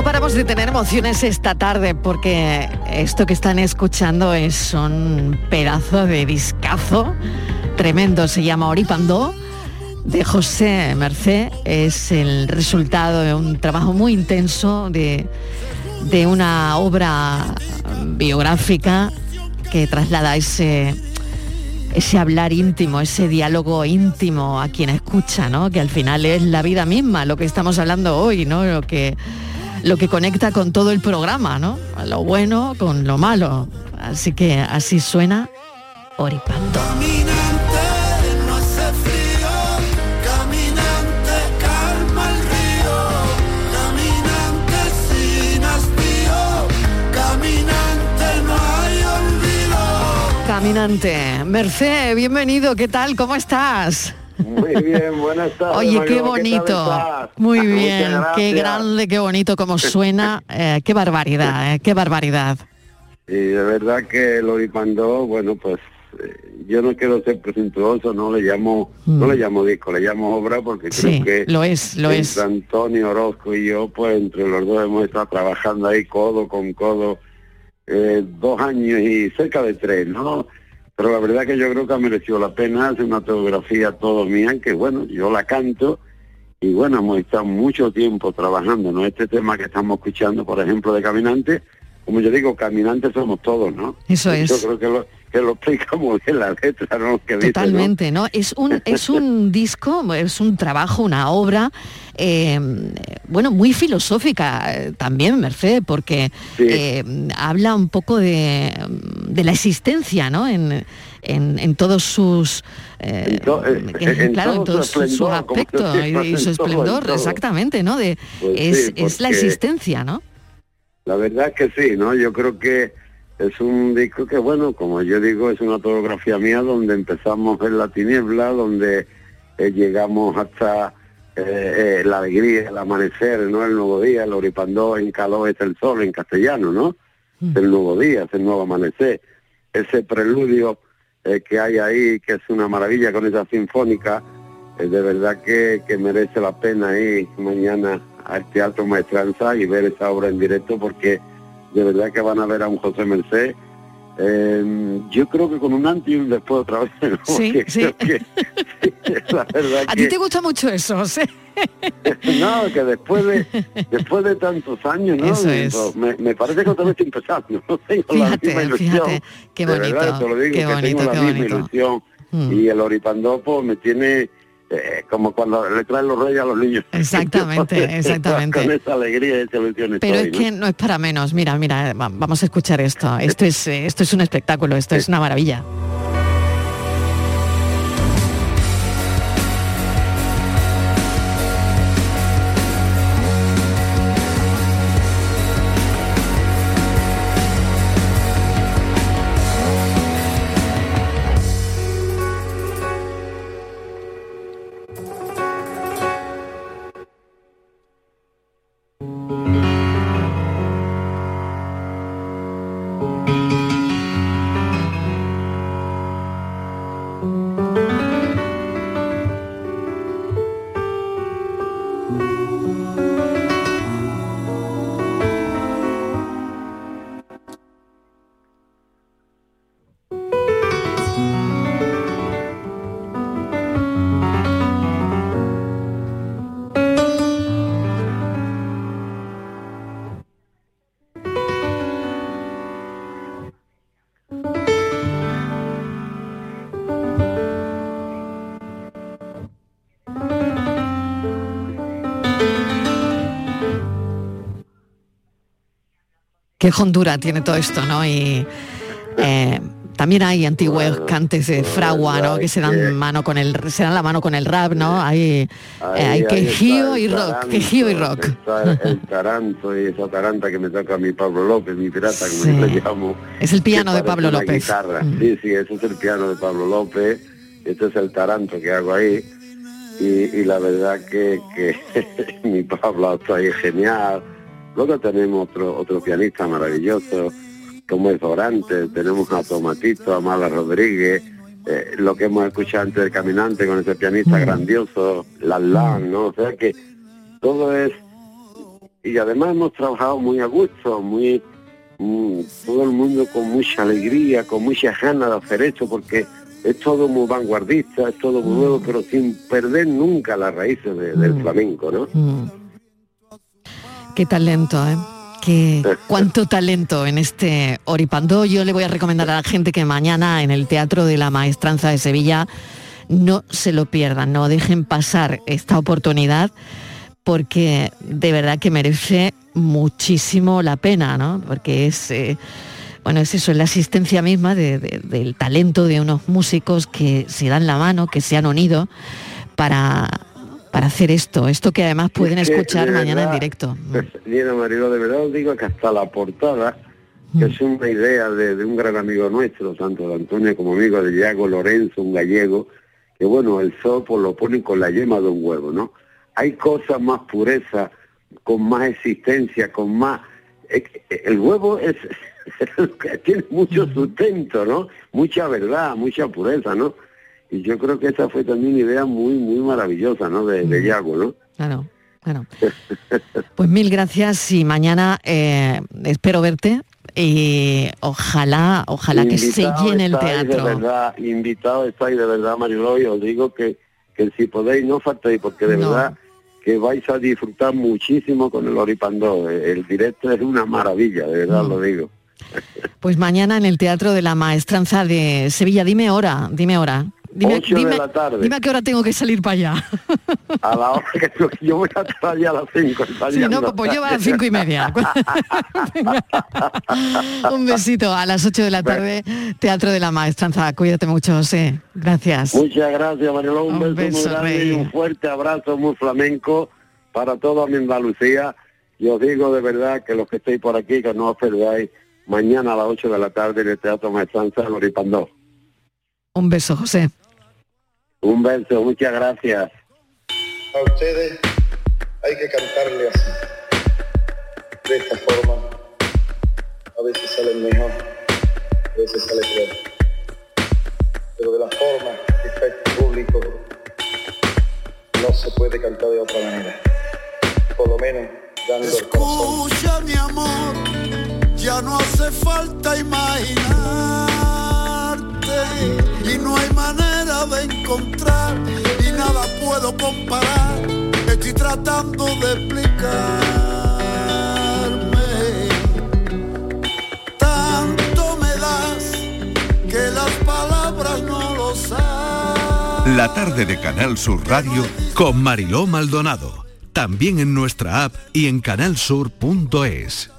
no
paramos de tener emociones esta tarde porque esto que están escuchando es un pedazo de discazo tremendo. Se llama Oripandó de José Mercé. Es el resultado de un trabajo muy intenso de, de una obra biográfica que traslada ese ese hablar íntimo, ese diálogo íntimo a quien escucha, ¿no? Que al final es la vida misma, lo que estamos hablando hoy, ¿no? Lo que lo que conecta con todo el programa, ¿no? Lo bueno con lo malo. Así que así suena Oripando.
Caminante, no hace frío, caminante, calma el río, caminante sin hastío, caminante no hay olvido.
Caminante, Merced, bienvenido, ¿qué tal? ¿Cómo estás?
Muy bien, buenas tardes.
Oye, qué bonito. Muy bien, qué grande, qué bonito como suena. Eh, qué barbaridad, eh, qué barbaridad.
Y de verdad que el Oripandó, bueno, pues eh, yo no quiero ser presuntuoso, no le llamo, no le llamo disco, le llamo obra porque
Mm. Sí,
creo que
lo es, lo
entre
es.
Antonio Orozco y yo, pues entre los dos hemos estado trabajando ahí codo con codo eh, dos años y cerca de tres, ¿no? Pero la verdad que yo creo que ha merecido la pena hacer una autografía todo mía, que bueno, yo la canto y bueno, hemos estado mucho tiempo trabajando, ¿no? Este tema que estamos escuchando, por ejemplo, de Caminante, como yo digo, caminantes somos todos, ¿no?
Eso
Yo
es.
creo que lo, que lo explica muy bien la letra, ¿no? Que dice, ¿no?
Totalmente, ¿no? Es un, es un disco, es un trabajo, una obra, eh, bueno, muy filosófica eh, también, Merced, porque eh, habla un poco de, de la existencia, ¿no? En, en, en todos sus...
en-
en-
en
todos
su
sus aspectos
se
y, su esplendor,
todo.
exactamente, ¿no? De,
Pues
es,
sí,
es la existencia, ¿no?
La verdad que sí, ¿no? Yo creo que es un disco que, bueno, como yo digo, es una autografía mía donde empezamos en la tiniebla, donde eh, llegamos hasta eh, eh, la alegría, el amanecer, ¿no? El nuevo día, el oripandó en calor es el sol en castellano, ¿no? Es el nuevo día, es el nuevo amanecer. Ese preludio eh, que hay ahí, que es una maravilla con esa sinfónica, de verdad que, que merece la pena ir mañana al Teatro Maestranza y ver esa obra en directo porque de verdad que van a ver a un José Merced. eh, yo creo que con un antes y un después otra vez. ¿no?
Sí,
Que
sí.
creo que- la verdad
A
que-
ti te gusta mucho eso, José.
no, que después de después de tantos años, ¿no?
Eso es.
Me, me parece que otra vez estoy empezando. No tengo la
Fíjate,
misma ilusión.
fíjate, qué
De
bonito,
verdad, te lo digo,
qué
que
bonito,
tengo la
qué
misma
bonito.
ilusión.
Mm.
Y el oripandopo me tiene eh, como cuando le traen los reyes a los niños.
Exactamente, exactamente.
Con esa alegría y esa ilusión
Pero
estoy,
es
¿no?
que no es para menos. Mira, mira, va- vamos a escuchar esto. Esto es, eh, esto es un espectáculo, esto es una maravilla. Qué hondura tiene todo esto, ¿no? Y eh, también hay antiguos cantes de fragua, ¿no? Que se dan mano con el, se dan la mano con el rap, ¿no? Hay, eh, hay
Ahí- ahí
quejío
está
y rock,
taranto,
quejío y rock.
el taranto y esa taranta que me toca mi Pablo López, mi pirata, como yo le llamo.
Es el piano de Pablo López. Mm.
Sí, sí, ese es el piano de Pablo López, este es el taranto que hago ahí. Y, y la verdad que, que mi Pablo está ahí genial. Luego tenemos otro otro pianista maravilloso, como es Dorante, tenemos a Tomatito, a Mala Rodríguez, eh, lo que hemos escuchado antes del Caminante con ese pianista grandioso, Lalán, ¿no? O sea que todo es... Y además hemos trabajado muy a gusto, muy... mm, todo el mundo con mucha alegría, con muchas ganas de hacer esto, porque es todo muy vanguardista, es todo muy nuevo, pero sin perder nunca las raíces de- del flamenco, ¿no?
Mm. Qué talento, ¿eh? Qué, cuánto talento en este Oripandó. Yo le voy a recomendar a la gente que mañana en el Teatro de la Maestranza de Sevilla no se lo pierdan, no dejen pasar esta oportunidad porque de verdad que merece muchísimo la pena, ¿no? Porque es, eh, bueno, es eso, es la asistencia misma de- de- del talento de unos músicos que se dan la mano, que se han unido para, para hacer esto, esto que además pueden
Es que,
escuchar mañana en directo.
Mira, Marilo, de verdad os digo que hasta la portada, que es una idea de, de un gran amigo nuestro, tanto de Antonio como amigo de Iago Lorenzo, un gallego, que bueno, el pues, lo ponen con la yema de un huevo, ¿no? Hay cosas más pureza, con más existencia, con más... eh, eh, El huevo es que tiene mucho sustento, ¿no? Mucha verdad, mucha pureza, ¿no? Y yo creo que esa fue también una idea muy, muy maravillosa, ¿no? De, de Iago, ¿no?
Claro, claro. Pues mil gracias y mañana eh, espero verte y ojalá, ojalá que se
Invitado
llene el
estáis, De
teatro.
verdad, invitado estáis de verdad, Mariló, y os digo que, que si podéis no faltéis, porque de
No.
verdad que vais a disfrutar muchísimo con el Oripandó. El directo es una maravilla, de verdad
Mm.
lo digo.
Pues mañana en el Teatro de la Maestranza de Sevilla. Dime hora, dime hora. Dime,
Ocho de
dime-
la tarde.
dime a qué hora tengo que salir para allá.
A la hora que yo, yo voy a estar allá a las 5.
Si no, pues yo a las cinco y media. Un besito a las 8 de la tarde, Teatro de la Maestranza. Cuídate mucho, José. Gracias.
Muchas gracias, Mariló. Un,
Un
beso,
beso,
muy grande y un fuerte abrazo muy flamenco para toda mi Andalucía. Y os digo de verdad que los que estéis por aquí, que no os perdáis mañana a las 8 de la tarde en el Teatro Maestranza de Loripandó.
Un beso, José.
Un beso, muchas gracias.
A ustedes hay que cantarle así, de esta forma. A veces salen mejor, a veces sale peor. Pero de la forma que está este público, no se puede cantar de otra manera. Por lo menos dando el corazón.
Escucha mi amor, ya no hace falta imaginarte y no hay manera de encontrar y nada puedo comparar. Estoy tratando de explicarme. Tanto me das que las palabras no lo saben.
La tarde de Canal Sur Radio con Mariló Maldonado. También en nuestra app y en canalsur.es.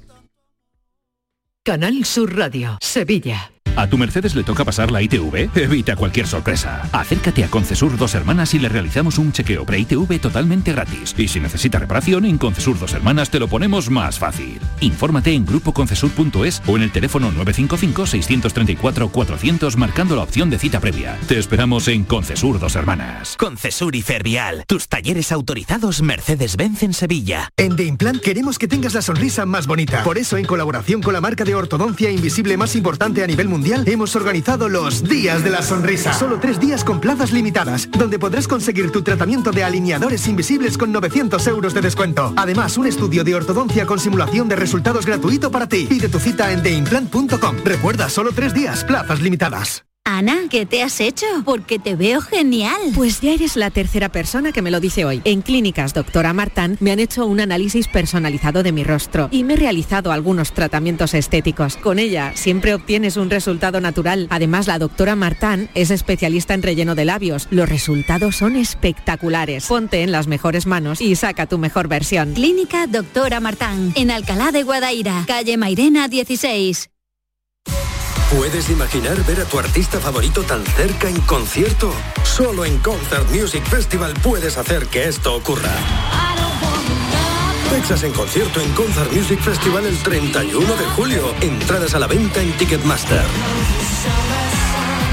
Canal Sur Radio, Sevilla.
¿A tu Mercedes le toca pasar la ITV? Evita cualquier sorpresa. Acércate a Concesur Dos Hermanas y le realizamos un chequeo pre-ITV totalmente gratis. Y si necesita reparación, en Concesur Dos Hermanas te lo ponemos más fácil. Infórmate en grupoconcesur.es o en el teléfono 955-634-400 marcando la opción de cita previa. Te esperamos en Concesur Dos Hermanas.
Concesur y Fervial, tus talleres autorizados Mercedes-Benz en Sevilla.
En The Implant queremos que tengas la sonrisa más bonita. Por eso, en colaboración con la marca de ortodoncia invisible más importante a nivel mundial, hemos organizado los Días de la Sonrisa. Solo tres días con plazas limitadas, donde podrás conseguir tu tratamiento de alineadores invisibles con 900 euros de descuento. Además, un estudio de ortodoncia con simulación de resultados gratuito para ti. Pide tu cita en theimplant.com. Recuerda, solo tres días, plazas limitadas.
Ana, ¿qué te has hecho? Porque te veo genial.
Pues ya eres la tercera persona que me lo dice hoy. En Clínicas Doctora Martán me han hecho un análisis personalizado de mi rostro y me he realizado algunos tratamientos estéticos. Con ella siempre obtienes un resultado natural. Además, la doctora Martán es especialista en relleno de labios. Los resultados son espectaculares. Ponte en las mejores manos y saca tu mejor versión.
Clínica Doctora Martán, en Alcalá de Guadaira, calle Mairena 16.
¿Puedes imaginar ver a tu artista favorito tan cerca en concierto? Solo en Concert Music Festival puedes hacer que esto ocurra. Texas en concierto en Concert Music Festival el 31 de julio. Entradas a la venta en Ticketmaster.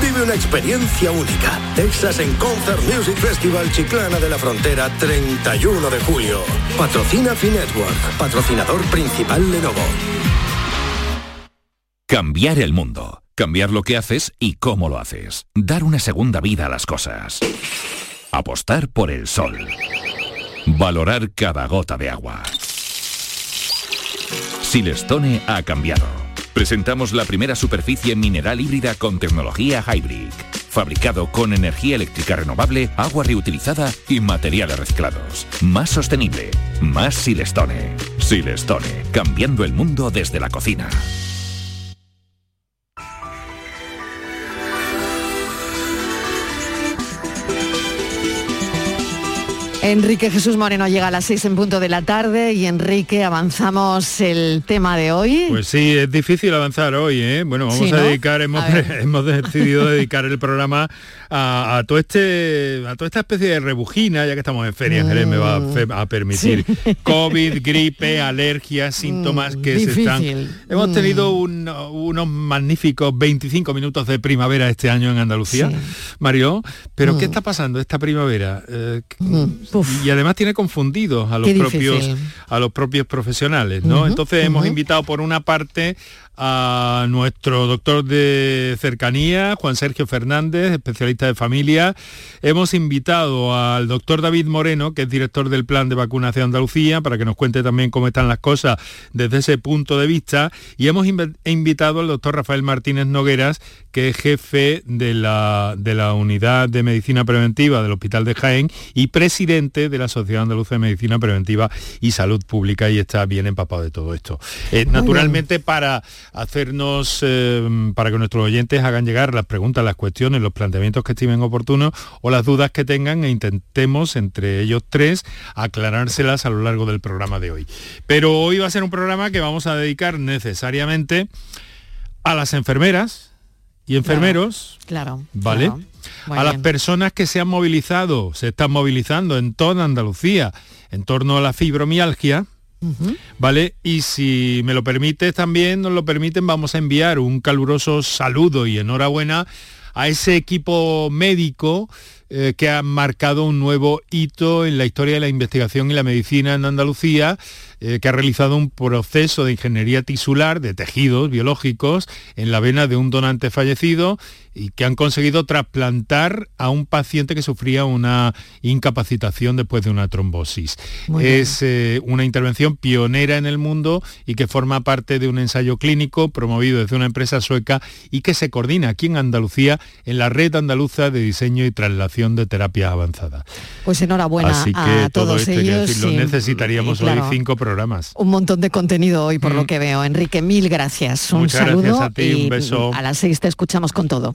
Vive una experiencia única. Texas en Concert Music Festival Chiclana de la Frontera 31 de julio. Patrocina Finetwork, patrocinador principal Lenovo.
Cambiar el mundo. Cambiar lo que haces y cómo lo haces. Dar una segunda vida a las cosas. Apostar por el sol. Valorar cada gota de agua. Silestone ha cambiado. Presentamos la primera superficie mineral híbrida con tecnología Hybrid. Fabricado con energía eléctrica renovable, agua reutilizada y materiales reciclados. Más sostenible. Más Silestone. Silestone. Cambiando el mundo desde la cocina.
Enrique Jesús Moreno llega a las 6 en punto de la tarde y Enrique, avanzamos el tema de hoy.
Pues sí, es difícil avanzar hoy, ¿eh? Bueno, vamos
Sí,
a dedicar, hemos,
A
hemos decidido dedicar el programa a, a todo este, a toda esta especie de rebujina, ya que estamos en feria, Jerez me va a, a permitir.
Mm. Sí.
COVID, gripe, alergias, síntomas que se están. Hemos
Mm.
tenido un- unos magníficos 25 minutos de primavera este año en Andalucía, Mario. Pero ¿qué
Mm.
está pasando esta primavera? Eh, y además tiene confundidos a los propios a los propios profesionales, ¿no? Entonces hemos invitado por una parte a nuestro doctor de cercanía, Juan Sergio Fernández, especialista de familia. Hemos invitado al doctor David Moreno, que es director del Plan de Vacunación Andalucía, para que nos cuente también cómo están las cosas desde ese punto de vista. Y hemos inv- invitado al doctor Rafael Martínez Nogueras, que es jefe de la, de la Unidad de Medicina Preventiva del Hospital de Jaén y presidente de la Sociedad Andaluza de Medicina Preventiva y Salud Pública y está bien empapado de todo esto. Eh, naturalmente para hacernos, eh, para que nuestros oyentes hagan llegar las preguntas, las cuestiones, los planteamientos que estimen oportunos o las dudas que tengan e intentemos entre ellos tres aclarárselas a lo largo del programa de hoy. Pero hoy va a ser un programa que vamos a dedicar necesariamente a las enfermeras y enfermeros,
Claro.
¿vale?
claro.
A las
bien.
personas que se han movilizado, se están movilizando en toda Andalucía en torno a la fibromialgia, ¿vale? Y si me lo permites también, nos lo permiten, vamos a enviar un caluroso saludo y enhorabuena a ese equipo médico eh, que ha marcado un nuevo hito en la historia de la investigación y la medicina en Andalucía, eh, que ha realizado un proceso de ingeniería tisular de tejidos biológicos en la vena de un donante fallecido y que han conseguido trasplantar a un paciente que sufría una incapacitación después de una trombosis.
Muy
es eh, una intervención pionera en el mundo y que forma parte de un ensayo clínico promovido desde una empresa sueca y que se coordina aquí en Andalucía en la red andaluza de diseño y traslación de terapia avanzada.
Pues enhorabuena
Así que
a
todo
todos ellos.
decirlo,
y-
necesitaríamos
claro,
hoy cinco programas.
Un montón de contenido hoy por lo
Mm.
que veo. Enrique, mil gracias. Un
Muchas
saludo
gracias a ti,
y
un beso.
a las seis te escuchamos con todo.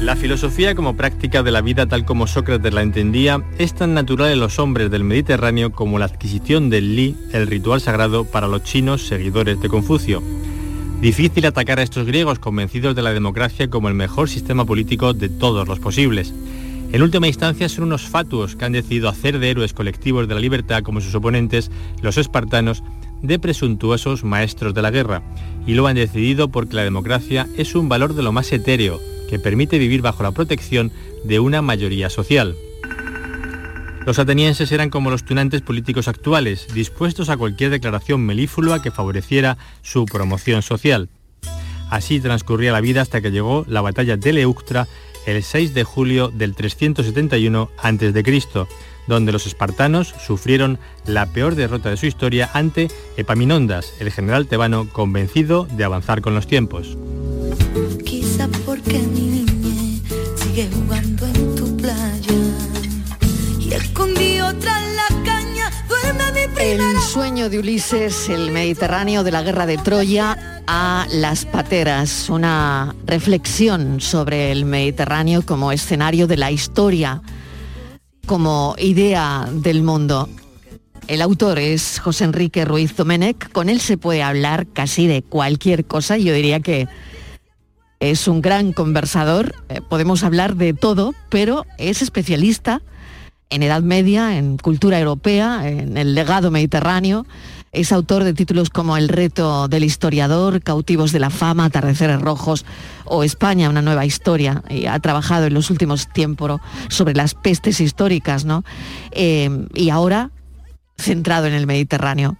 La filosofía como práctica de la vida tal como Sócrates la entendía es tan natural en los hombres del Mediterráneo como la adquisición del li, el ritual sagrado para los chinos seguidores de Confucio. Difícil atacar a estos griegos convencidos de la democracia como el mejor sistema político de todos los posibles. En última instancia son unos fatuos que han decidido hacer de héroes colectivos de la libertad como sus oponentes, los espartanos, de presuntuosos maestros de la guerra. Y lo han decidido porque la democracia es un valor de lo más etéreo, que permite vivir bajo la protección de una mayoría social. Los atenienses eran como los tunantes políticos actuales, dispuestos a cualquier declaración melíflua que favoreciera su promoción social. Así transcurría la vida hasta que llegó la batalla de Leuctra el 6 de julio del 371 a.C., donde los espartanos sufrieron la peor derrota de su historia ante Epaminondas, el general tebano convencido de avanzar con los tiempos.
El sueño de Ulises, el Mediterráneo de la guerra de Troya a las pateras, una reflexión sobre el Mediterráneo como escenario de la historia, como idea del mundo. El autor es José Enrique Ruiz Domenech, con él se puede hablar casi de cualquier cosa, yo diría que es un gran conversador, eh, podemos hablar de todo, pero es especialista en Edad Media, en cultura europea, en el legado mediterráneo. Es autor de títulos como El reto del historiador, Cautivos de la fama, Atardeceres rojos o España, una nueva historia. Y ha trabajado en los últimos tiempos sobre las pestes históricas, ¿no? Eh, y ahora centrado en el Mediterráneo.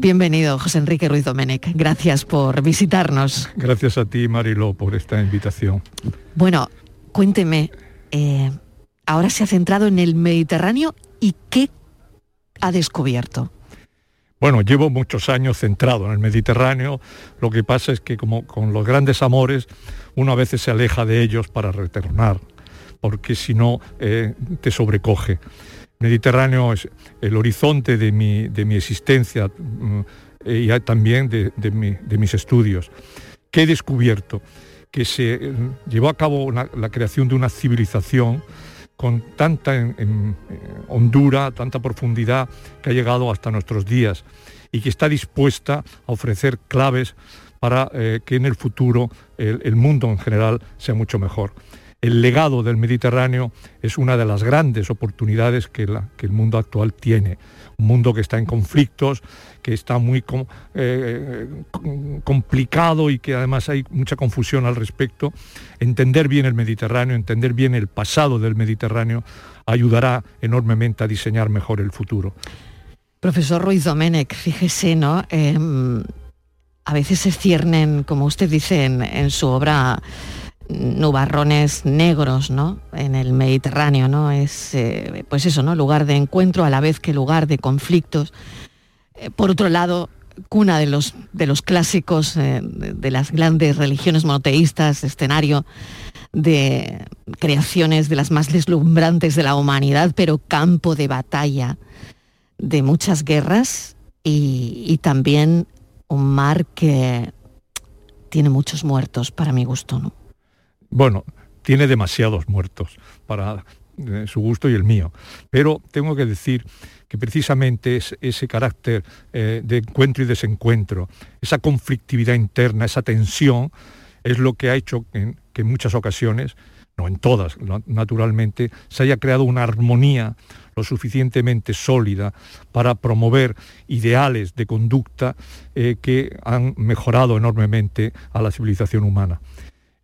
Bienvenido, José Enrique Ruiz Domenech. Gracias por visitarnos.
Gracias a ti, Mariló, por esta invitación.
Bueno, cuénteme, eh, ahora se ha centrado en el Mediterráneo y qué ha descubierto.
Bueno, llevo muchos años centrado en el Mediterráneo. Lo que pasa es que como con los grandes amores, uno a veces se aleja de ellos para retornar, porque si no eh, te sobrecoge. Mediterráneo es el horizonte de mi, de mi existencia mm, y también de, de mi, de mis estudios. ¿Qué he descubierto? Que se eh, llevó a cabo la creación de una civilización con tanta en- hondura, tanta profundidad que ha llegado hasta nuestros días y que está dispuesta a ofrecer claves para eh, que en el futuro el mundo en general sea mucho mejor. El legado del Mediterráneo es una de las grandes oportunidades que, el mundo actual tiene. Un mundo que está en conflictos, que está muy eh, com- complicado y que además hay mucha confusión al respecto. Entender bien el Mediterráneo, entender bien el pasado del Mediterráneo, ayudará enormemente a diseñar mejor el futuro.
Profesor Ruiz Domenech, fíjese, ¿no? Em, a veces se ciernen, como usted dice en, su obra, nubarrones negros, ¿no? En el Mediterráneo, ¿no? Es, eh, pues eso, ¿no? Lugar de encuentro a la vez que lugar de conflictos. Eh, por otro lado, cuna de los, de los clásicos eh, de, las grandes religiones monoteístas, escenario de creaciones de las más deslumbrantes de la humanidad, pero campo de batalla de muchas guerras y, también un mar que tiene muchos muertos para mi gusto, ¿no?
Bueno, tiene demasiados muertos para eh, su gusto y el mío. Pero tengo que decir que precisamente es ese carácter eh, de encuentro y desencuentro, esa conflictividad interna, esa tensión, es lo que ha hecho que, en muchas ocasiones, no en todas, naturalmente, se haya creado una armonía lo suficientemente sólida para promover ideales de conducta eh, que han mejorado enormemente a la civilización humana.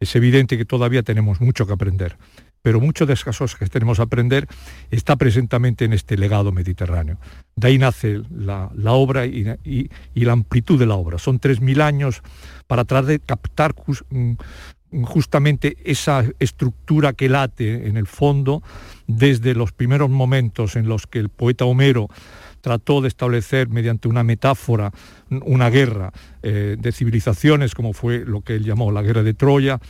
Es evidente que todavía tenemos mucho que aprender pero muchos de esas cosas que tenemos que aprender está presentamente en este legado mediterráneo. De ahí nace la, obra y, la amplitud de la obra. Son 3.000 años para tratar de captar mm, justamente esa estructura que late en el fondo desde los primeros momentos en los que el poeta Homero trató de establecer mediante una metáfora una guerra eh, de civilizaciones, como fue lo que él llamó la guerra de Troya,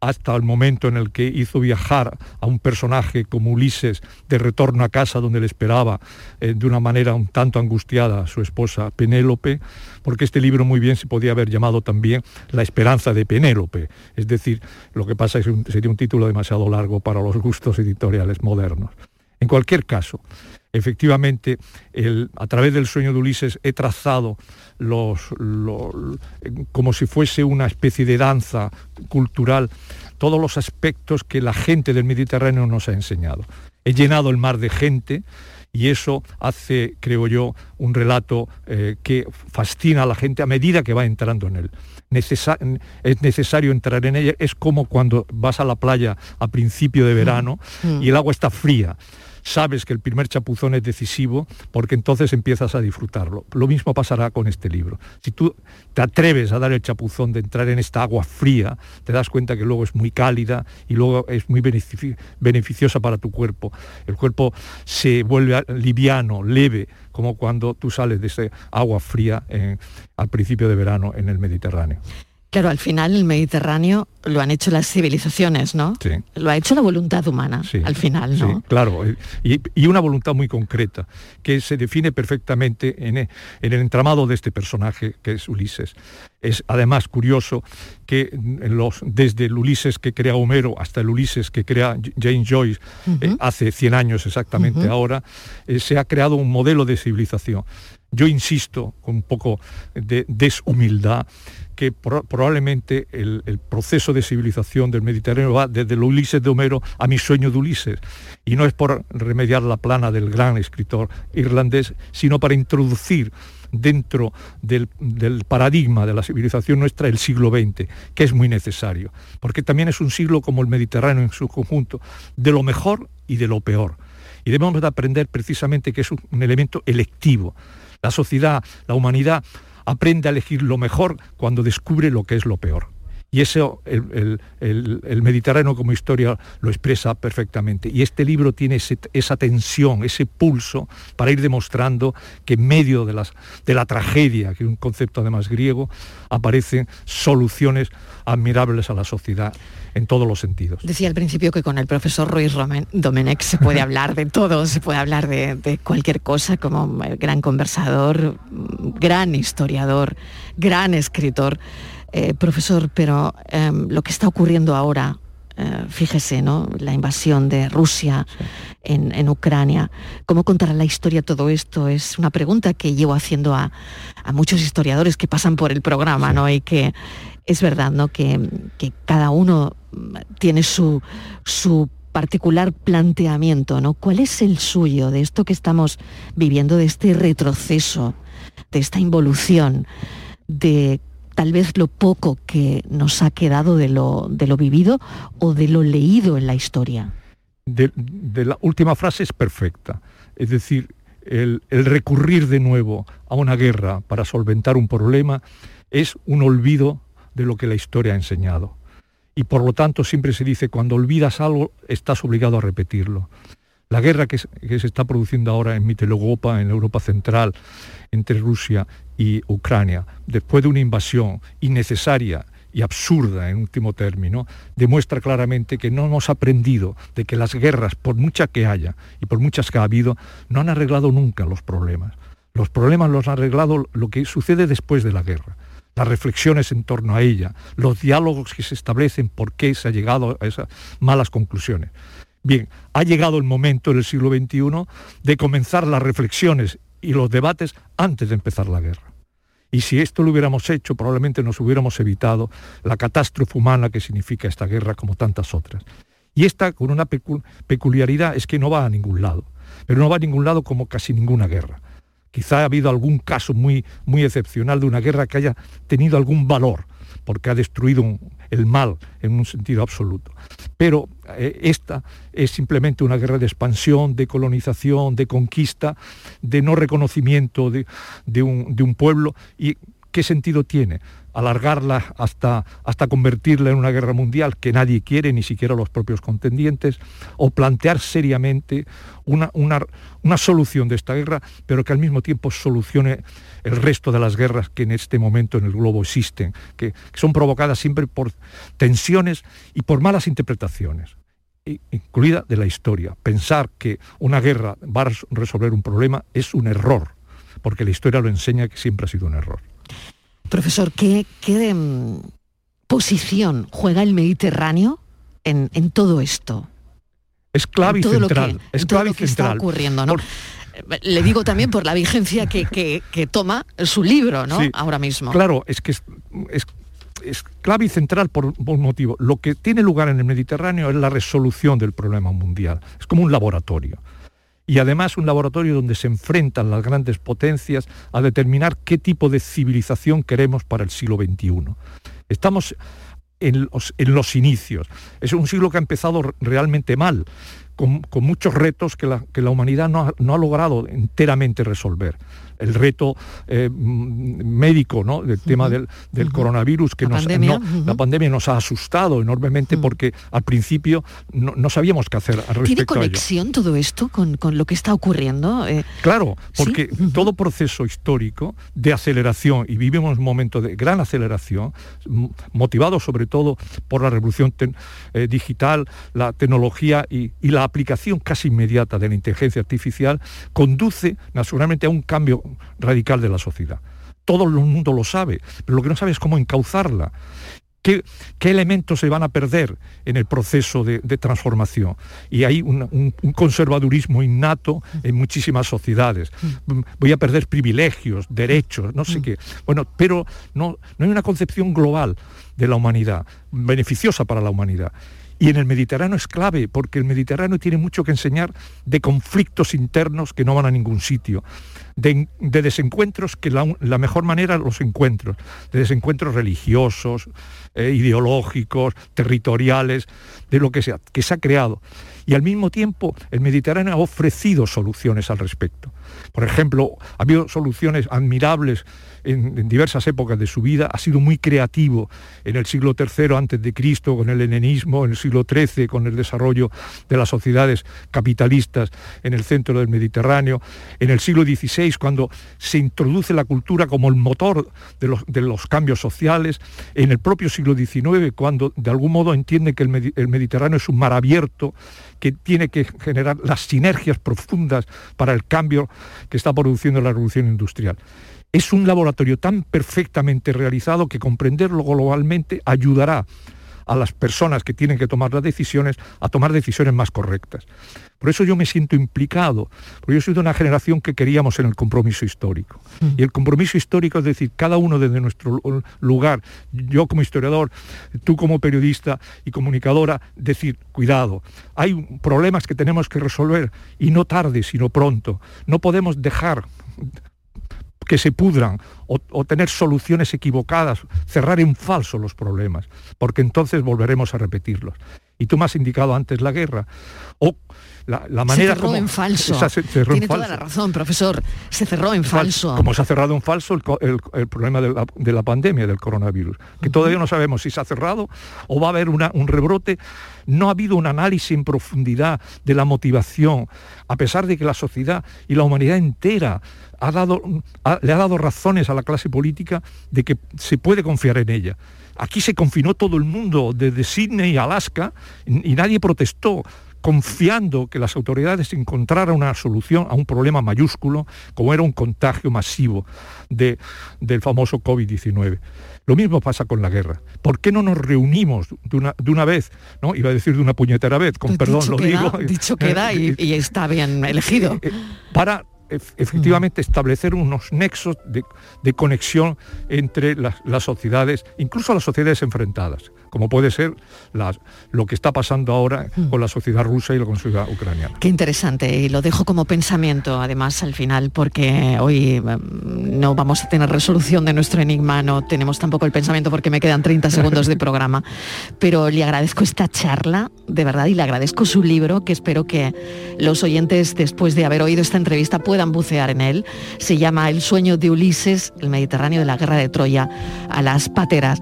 hasta el momento en el que hizo viajar a un personaje como Ulises de retorno a casa donde le esperaba eh, de una manera un tanto angustiada su esposa Penélope, porque este libro muy bien se podía haber llamado también La esperanza de Penélope. Es decir, lo que pasa es que sería un título demasiado largo para los gustos editoriales modernos. En cualquier caso, efectivamente, a través del sueño de Ulises he trazado los, como si fuese una especie de danza cultural, todos los aspectos que la gente del Mediterráneo nos ha enseñado. He llenado el mar de gente y eso hace, creo yo, un relato eh, que fascina a la gente a medida que va entrando en él. es necesario entrar en ella, es como cuando vas a la playa a principio de verano mm. y el agua está fría sabes que el primer chapuzón es decisivo porque entonces empiezas a disfrutarlo. Lo mismo pasará con este libro. Si tú te atreves a dar el chapuzón de entrar en esta agua fría, te das cuenta que luego es muy cálida y luego es muy beneficiosa para tu cuerpo. El cuerpo se vuelve liviano, leve, como cuando tú sales de esa agua fría al principio de verano en el Mediterráneo.
Claro, al final el Mediterráneo lo han hecho las civilizaciones, ¿no?
Sí.
Lo ha hecho la voluntad humana, al final, ¿no?
Sí, claro, y, una voluntad muy concreta, que se define perfectamente en, e, el entramado de este personaje que es Ulises. Es además curioso que los, desde el Ulises que crea Homero hasta el Ulises que crea James Joyce eh, hace 100 años exactamente ahora, eh, se ha creado un modelo de civilización. Yo insisto, con un poco de deshumildad, que probablemente el, proceso de civilización del Mediterráneo va desde el Ulises de Homero a mi sueño de Ulises. Y no es por remediar la plana del gran escritor irlandés, sino para introducir dentro del, del, paradigma de la civilización nuestra el siglo XX, que es muy necesario, porque también es un siglo como el Mediterráneo en su conjunto, de lo mejor y de lo peor. Y debemos de aprender precisamente que es un elemento electivo. La sociedad, la humanidad aprende a elegir lo mejor cuando descubre lo que es lo peor. Y eso el, Mediterráneo como historia lo expresa perfectamente. Y este libro tiene esa tensión, ese pulso para ir demostrando que en medio de, las, de la tragedia, que es un concepto además griego, aparecen soluciones admirables a la sociedad en todos los sentidos.
Decía al principio que con el profesor Ruiz Domenech se puede hablar de todo, se puede hablar de, cualquier cosa como gran conversador, gran historiador, gran escritor. Eh, profesor, pero em, lo que está ocurriendo ahora, eh, fíjese, ¿no? La invasión de Rusia en, Ucrania. ¿Cómo contará la historia todo esto? Es una pregunta que llevo haciendo a, muchos historiadores que pasan por el programa, ¿no? Y que es verdad, ¿no? Que, cada uno tiene su, su particular planteamiento, ¿no? ¿Cuál es el suyo de esto que estamos viviendo, de este retroceso, de esta involución, de tal vez lo poco que nos ha quedado de lo, de lo vivido o de lo leído en la historia?
De, la última frase es perfecta. Es decir, el, recurrir de nuevo a una guerra para solventar un problema es un olvido de lo que la historia ha enseñado. Y por lo tanto siempre se dice, cuando olvidas algo, estás obligado a repetirlo. La guerra que, se está produciendo ahora en Mitteleuropa, en Europa Central, entre Rusia y Ucrania, después de una invasión innecesaria y absurda en último término, demuestra claramente que no hemos aprendido de que las guerras, por muchas que haya y por muchas que ha habido, no han arreglado nunca los problemas. Los problemas los ha arreglado lo que sucede después de la guerra las reflexiones en torno a ella, los diálogos que se establecen, por qué se ha llegado a esas malas conclusiones. Bien, ha llegado el momento en el siglo XXI de comenzar las reflexiones y los debates antes de empezar la guerra. Y si esto lo hubiéramos hecho, probablemente nos hubiéramos evitado la catástrofe humana que significa esta guerra como tantas otras. Y esta, con una peculiaridad, es que no va a ningún lado. Pero no va a ningún lado como casi ninguna guerra. Quizá ha habido algún caso muy, muy excepcional de una guerra que haya tenido algún valor, porque ha destruido el mal en un sentido absoluto. Pero eh, esta es simplemente una guerra de expansión, de colonización, de conquista, de no reconocimiento de, un, de un pueblo. ¿Y qué sentido tiene? alargarla hasta, hasta convertirla en una guerra mundial que nadie quiere, ni siquiera los propios contendientes, o plantear seriamente una, una, solución de esta guerra, pero que al mismo tiempo solucione el resto de las guerras que en este momento en el globo existen, que, son provocadas siempre por tensiones y por malas interpretaciones incluida de la historia. Pensar que una guerra va a resolver un problema es un error, porque la historia lo enseña que siempre ha sido un error.
Profesor, ¿qué, qué mm, posición juega el Mediterráneo en, todo esto?
Es clave y central. es clave
que está ocurriendo, ¿no? Le digo también por la vigencia que, toma su libro, ¿no? Ahora mismo.
Claro, es que es, es, clave y central por, por, un motivo. Lo que tiene lugar en el Mediterráneo es la resolución del problema mundial. Es como un laboratorio y además un laboratorio donde se enfrentan las grandes potencias a determinar qué tipo de civilización queremos para el siglo XXI. Estamos en los, inicios. Es un siglo que ha empezado realmente mal, con, muchos retos que la, humanidad no ha logrado enteramente resolver el reto eh, médico, ¿no? Del tema del, coronavirus, que la, nos, pandemia, la pandemia nos ha asustado enormemente porque al principio no, sabíamos qué hacer al respecto
¿Tiene conexión todo esto con, lo que está ocurriendo?
Eh, claro, porque todo proceso histórico de aceleración, y vivimos un momento de gran aceleración, motivado sobre todo por la revolución eh, digital, la tecnología y, y la aplicación casi inmediata de la inteligencia artificial, conduce naturalmente a un cambio radical de la sociedad. Todo el mundo lo sabe, pero lo que no sabe es cómo encauzarla. ¿Qué, elementos se van a perder en el proceso de, transformación? Y hay un, conservadurismo innato en muchísimas sociedades. Voy a perder privilegios, derechos, no sé qué. Bueno, pero no, no hay una concepción global de la humanidad, beneficiosa para la humanidad. Y en el Mediterráneo es clave, porque el Mediterráneo tiene mucho que enseñar de conflictos internos que no van a ningún sitio, de, desencuentros que la, mejor manera los encuentros, de desencuentros religiosos, eh, ideológicos, territoriales, de lo que sea, que se ha creado. Y al mismo tiempo el Mediterráneo ha ofrecido soluciones al respecto. Por ejemplo, ha habido soluciones admirables en, diversas épocas de su vida, ha sido muy creativo en el siglo III antes de Cristo, con el helenismo, en el siglo XIII, con el desarrollo de las sociedades capitalistas en el centro del Mediterráneo, en el siglo XVI, cuando se introduce la cultura como el motor de los, cambios sociales, en el propio siglo XIX, cuando de algún modo entiende que el Mediterráneo es un mar abierto, que tiene que generar las sinergias profundas para el cambio que está produciendo la revolución industrial. Es un laboratorio tan perfectamente realizado que comprenderlo globalmente ayudará a las personas que tienen que tomar las decisiones a tomar decisiones más correctas. Por eso yo me siento implicado, porque yo soy de una generación que queríamos en el compromiso histórico. Mm. Y el compromiso histórico es decir, cada uno desde nuestro lugar, yo como historiador, tú como periodista y comunicadora, decir, cuidado, hay problemas que tenemos que resolver y no tarde, sino pronto. No podemos dejar que se pudran o, tener soluciones equivocadas, cerrar en falso los problemas, porque entonces volveremos a repetirlos. Y tú me has indicado antes la guerra. O la, manera
se cerró en falso. Tiene toda la razón, profesor. Se cerró en falso.
Como se ha cerrado en falso el, problema de la, pandemia del coronavirus, que todavía no sabemos si se ha cerrado o va a haber una, un rebrote. No ha habido un análisis en profundidad de la motivación, a pesar de que la sociedad y la humanidad entera ha dado, le ha dado razones a la clase política de que se puede confiar en ella. Aquí se confinó todo el mundo, desde Sydney a Alaska, y nadie protestó confiando que las autoridades encontraran una solución a un problema mayúsculo como era un contagio masivo de, del famoso COVID-19. Lo mismo pasa con la guerra. ¿Por qué no nos reunimos de una, de una vez? ¿no? Iba a decir de una puñetera vez, con perdón lo digo.
dicho queda y, y está bien elegido. Eh, eh,
para efectivamente establecer unos nexos de, conexión entre las, sociedades, incluso las sociedades enfrentadas, como puede ser lo que está pasando ahora mm. con la sociedad rusa y la sociedad ucraniana.
Qué interesante, y lo dejo como pensamiento además al final, porque hoy mm, no vamos a tener resolución de nuestro enigma, no tenemos tampoco el pensamiento porque me quedan 30 segundos de programa, pero le agradezco esta charla, de verdad, y le agradezco su libro, que espero que los oyentes, después de haber oído esta entrevista, puedan bucear en él. Se llama El sueño de Ulises, el Mediterráneo de la Guerra de Troya, a las pateras.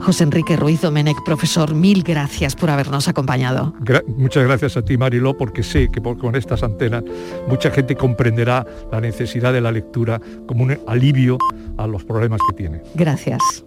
José Enrique Ruiz Domenech, profesor, mil gracias por habernos acompañado.
muchas gracias a ti, Mariló, porque sé que con estas antenas mucha gente comprenderá la necesidad de la lectura como un alivio a los problemas que tiene.
Gracias.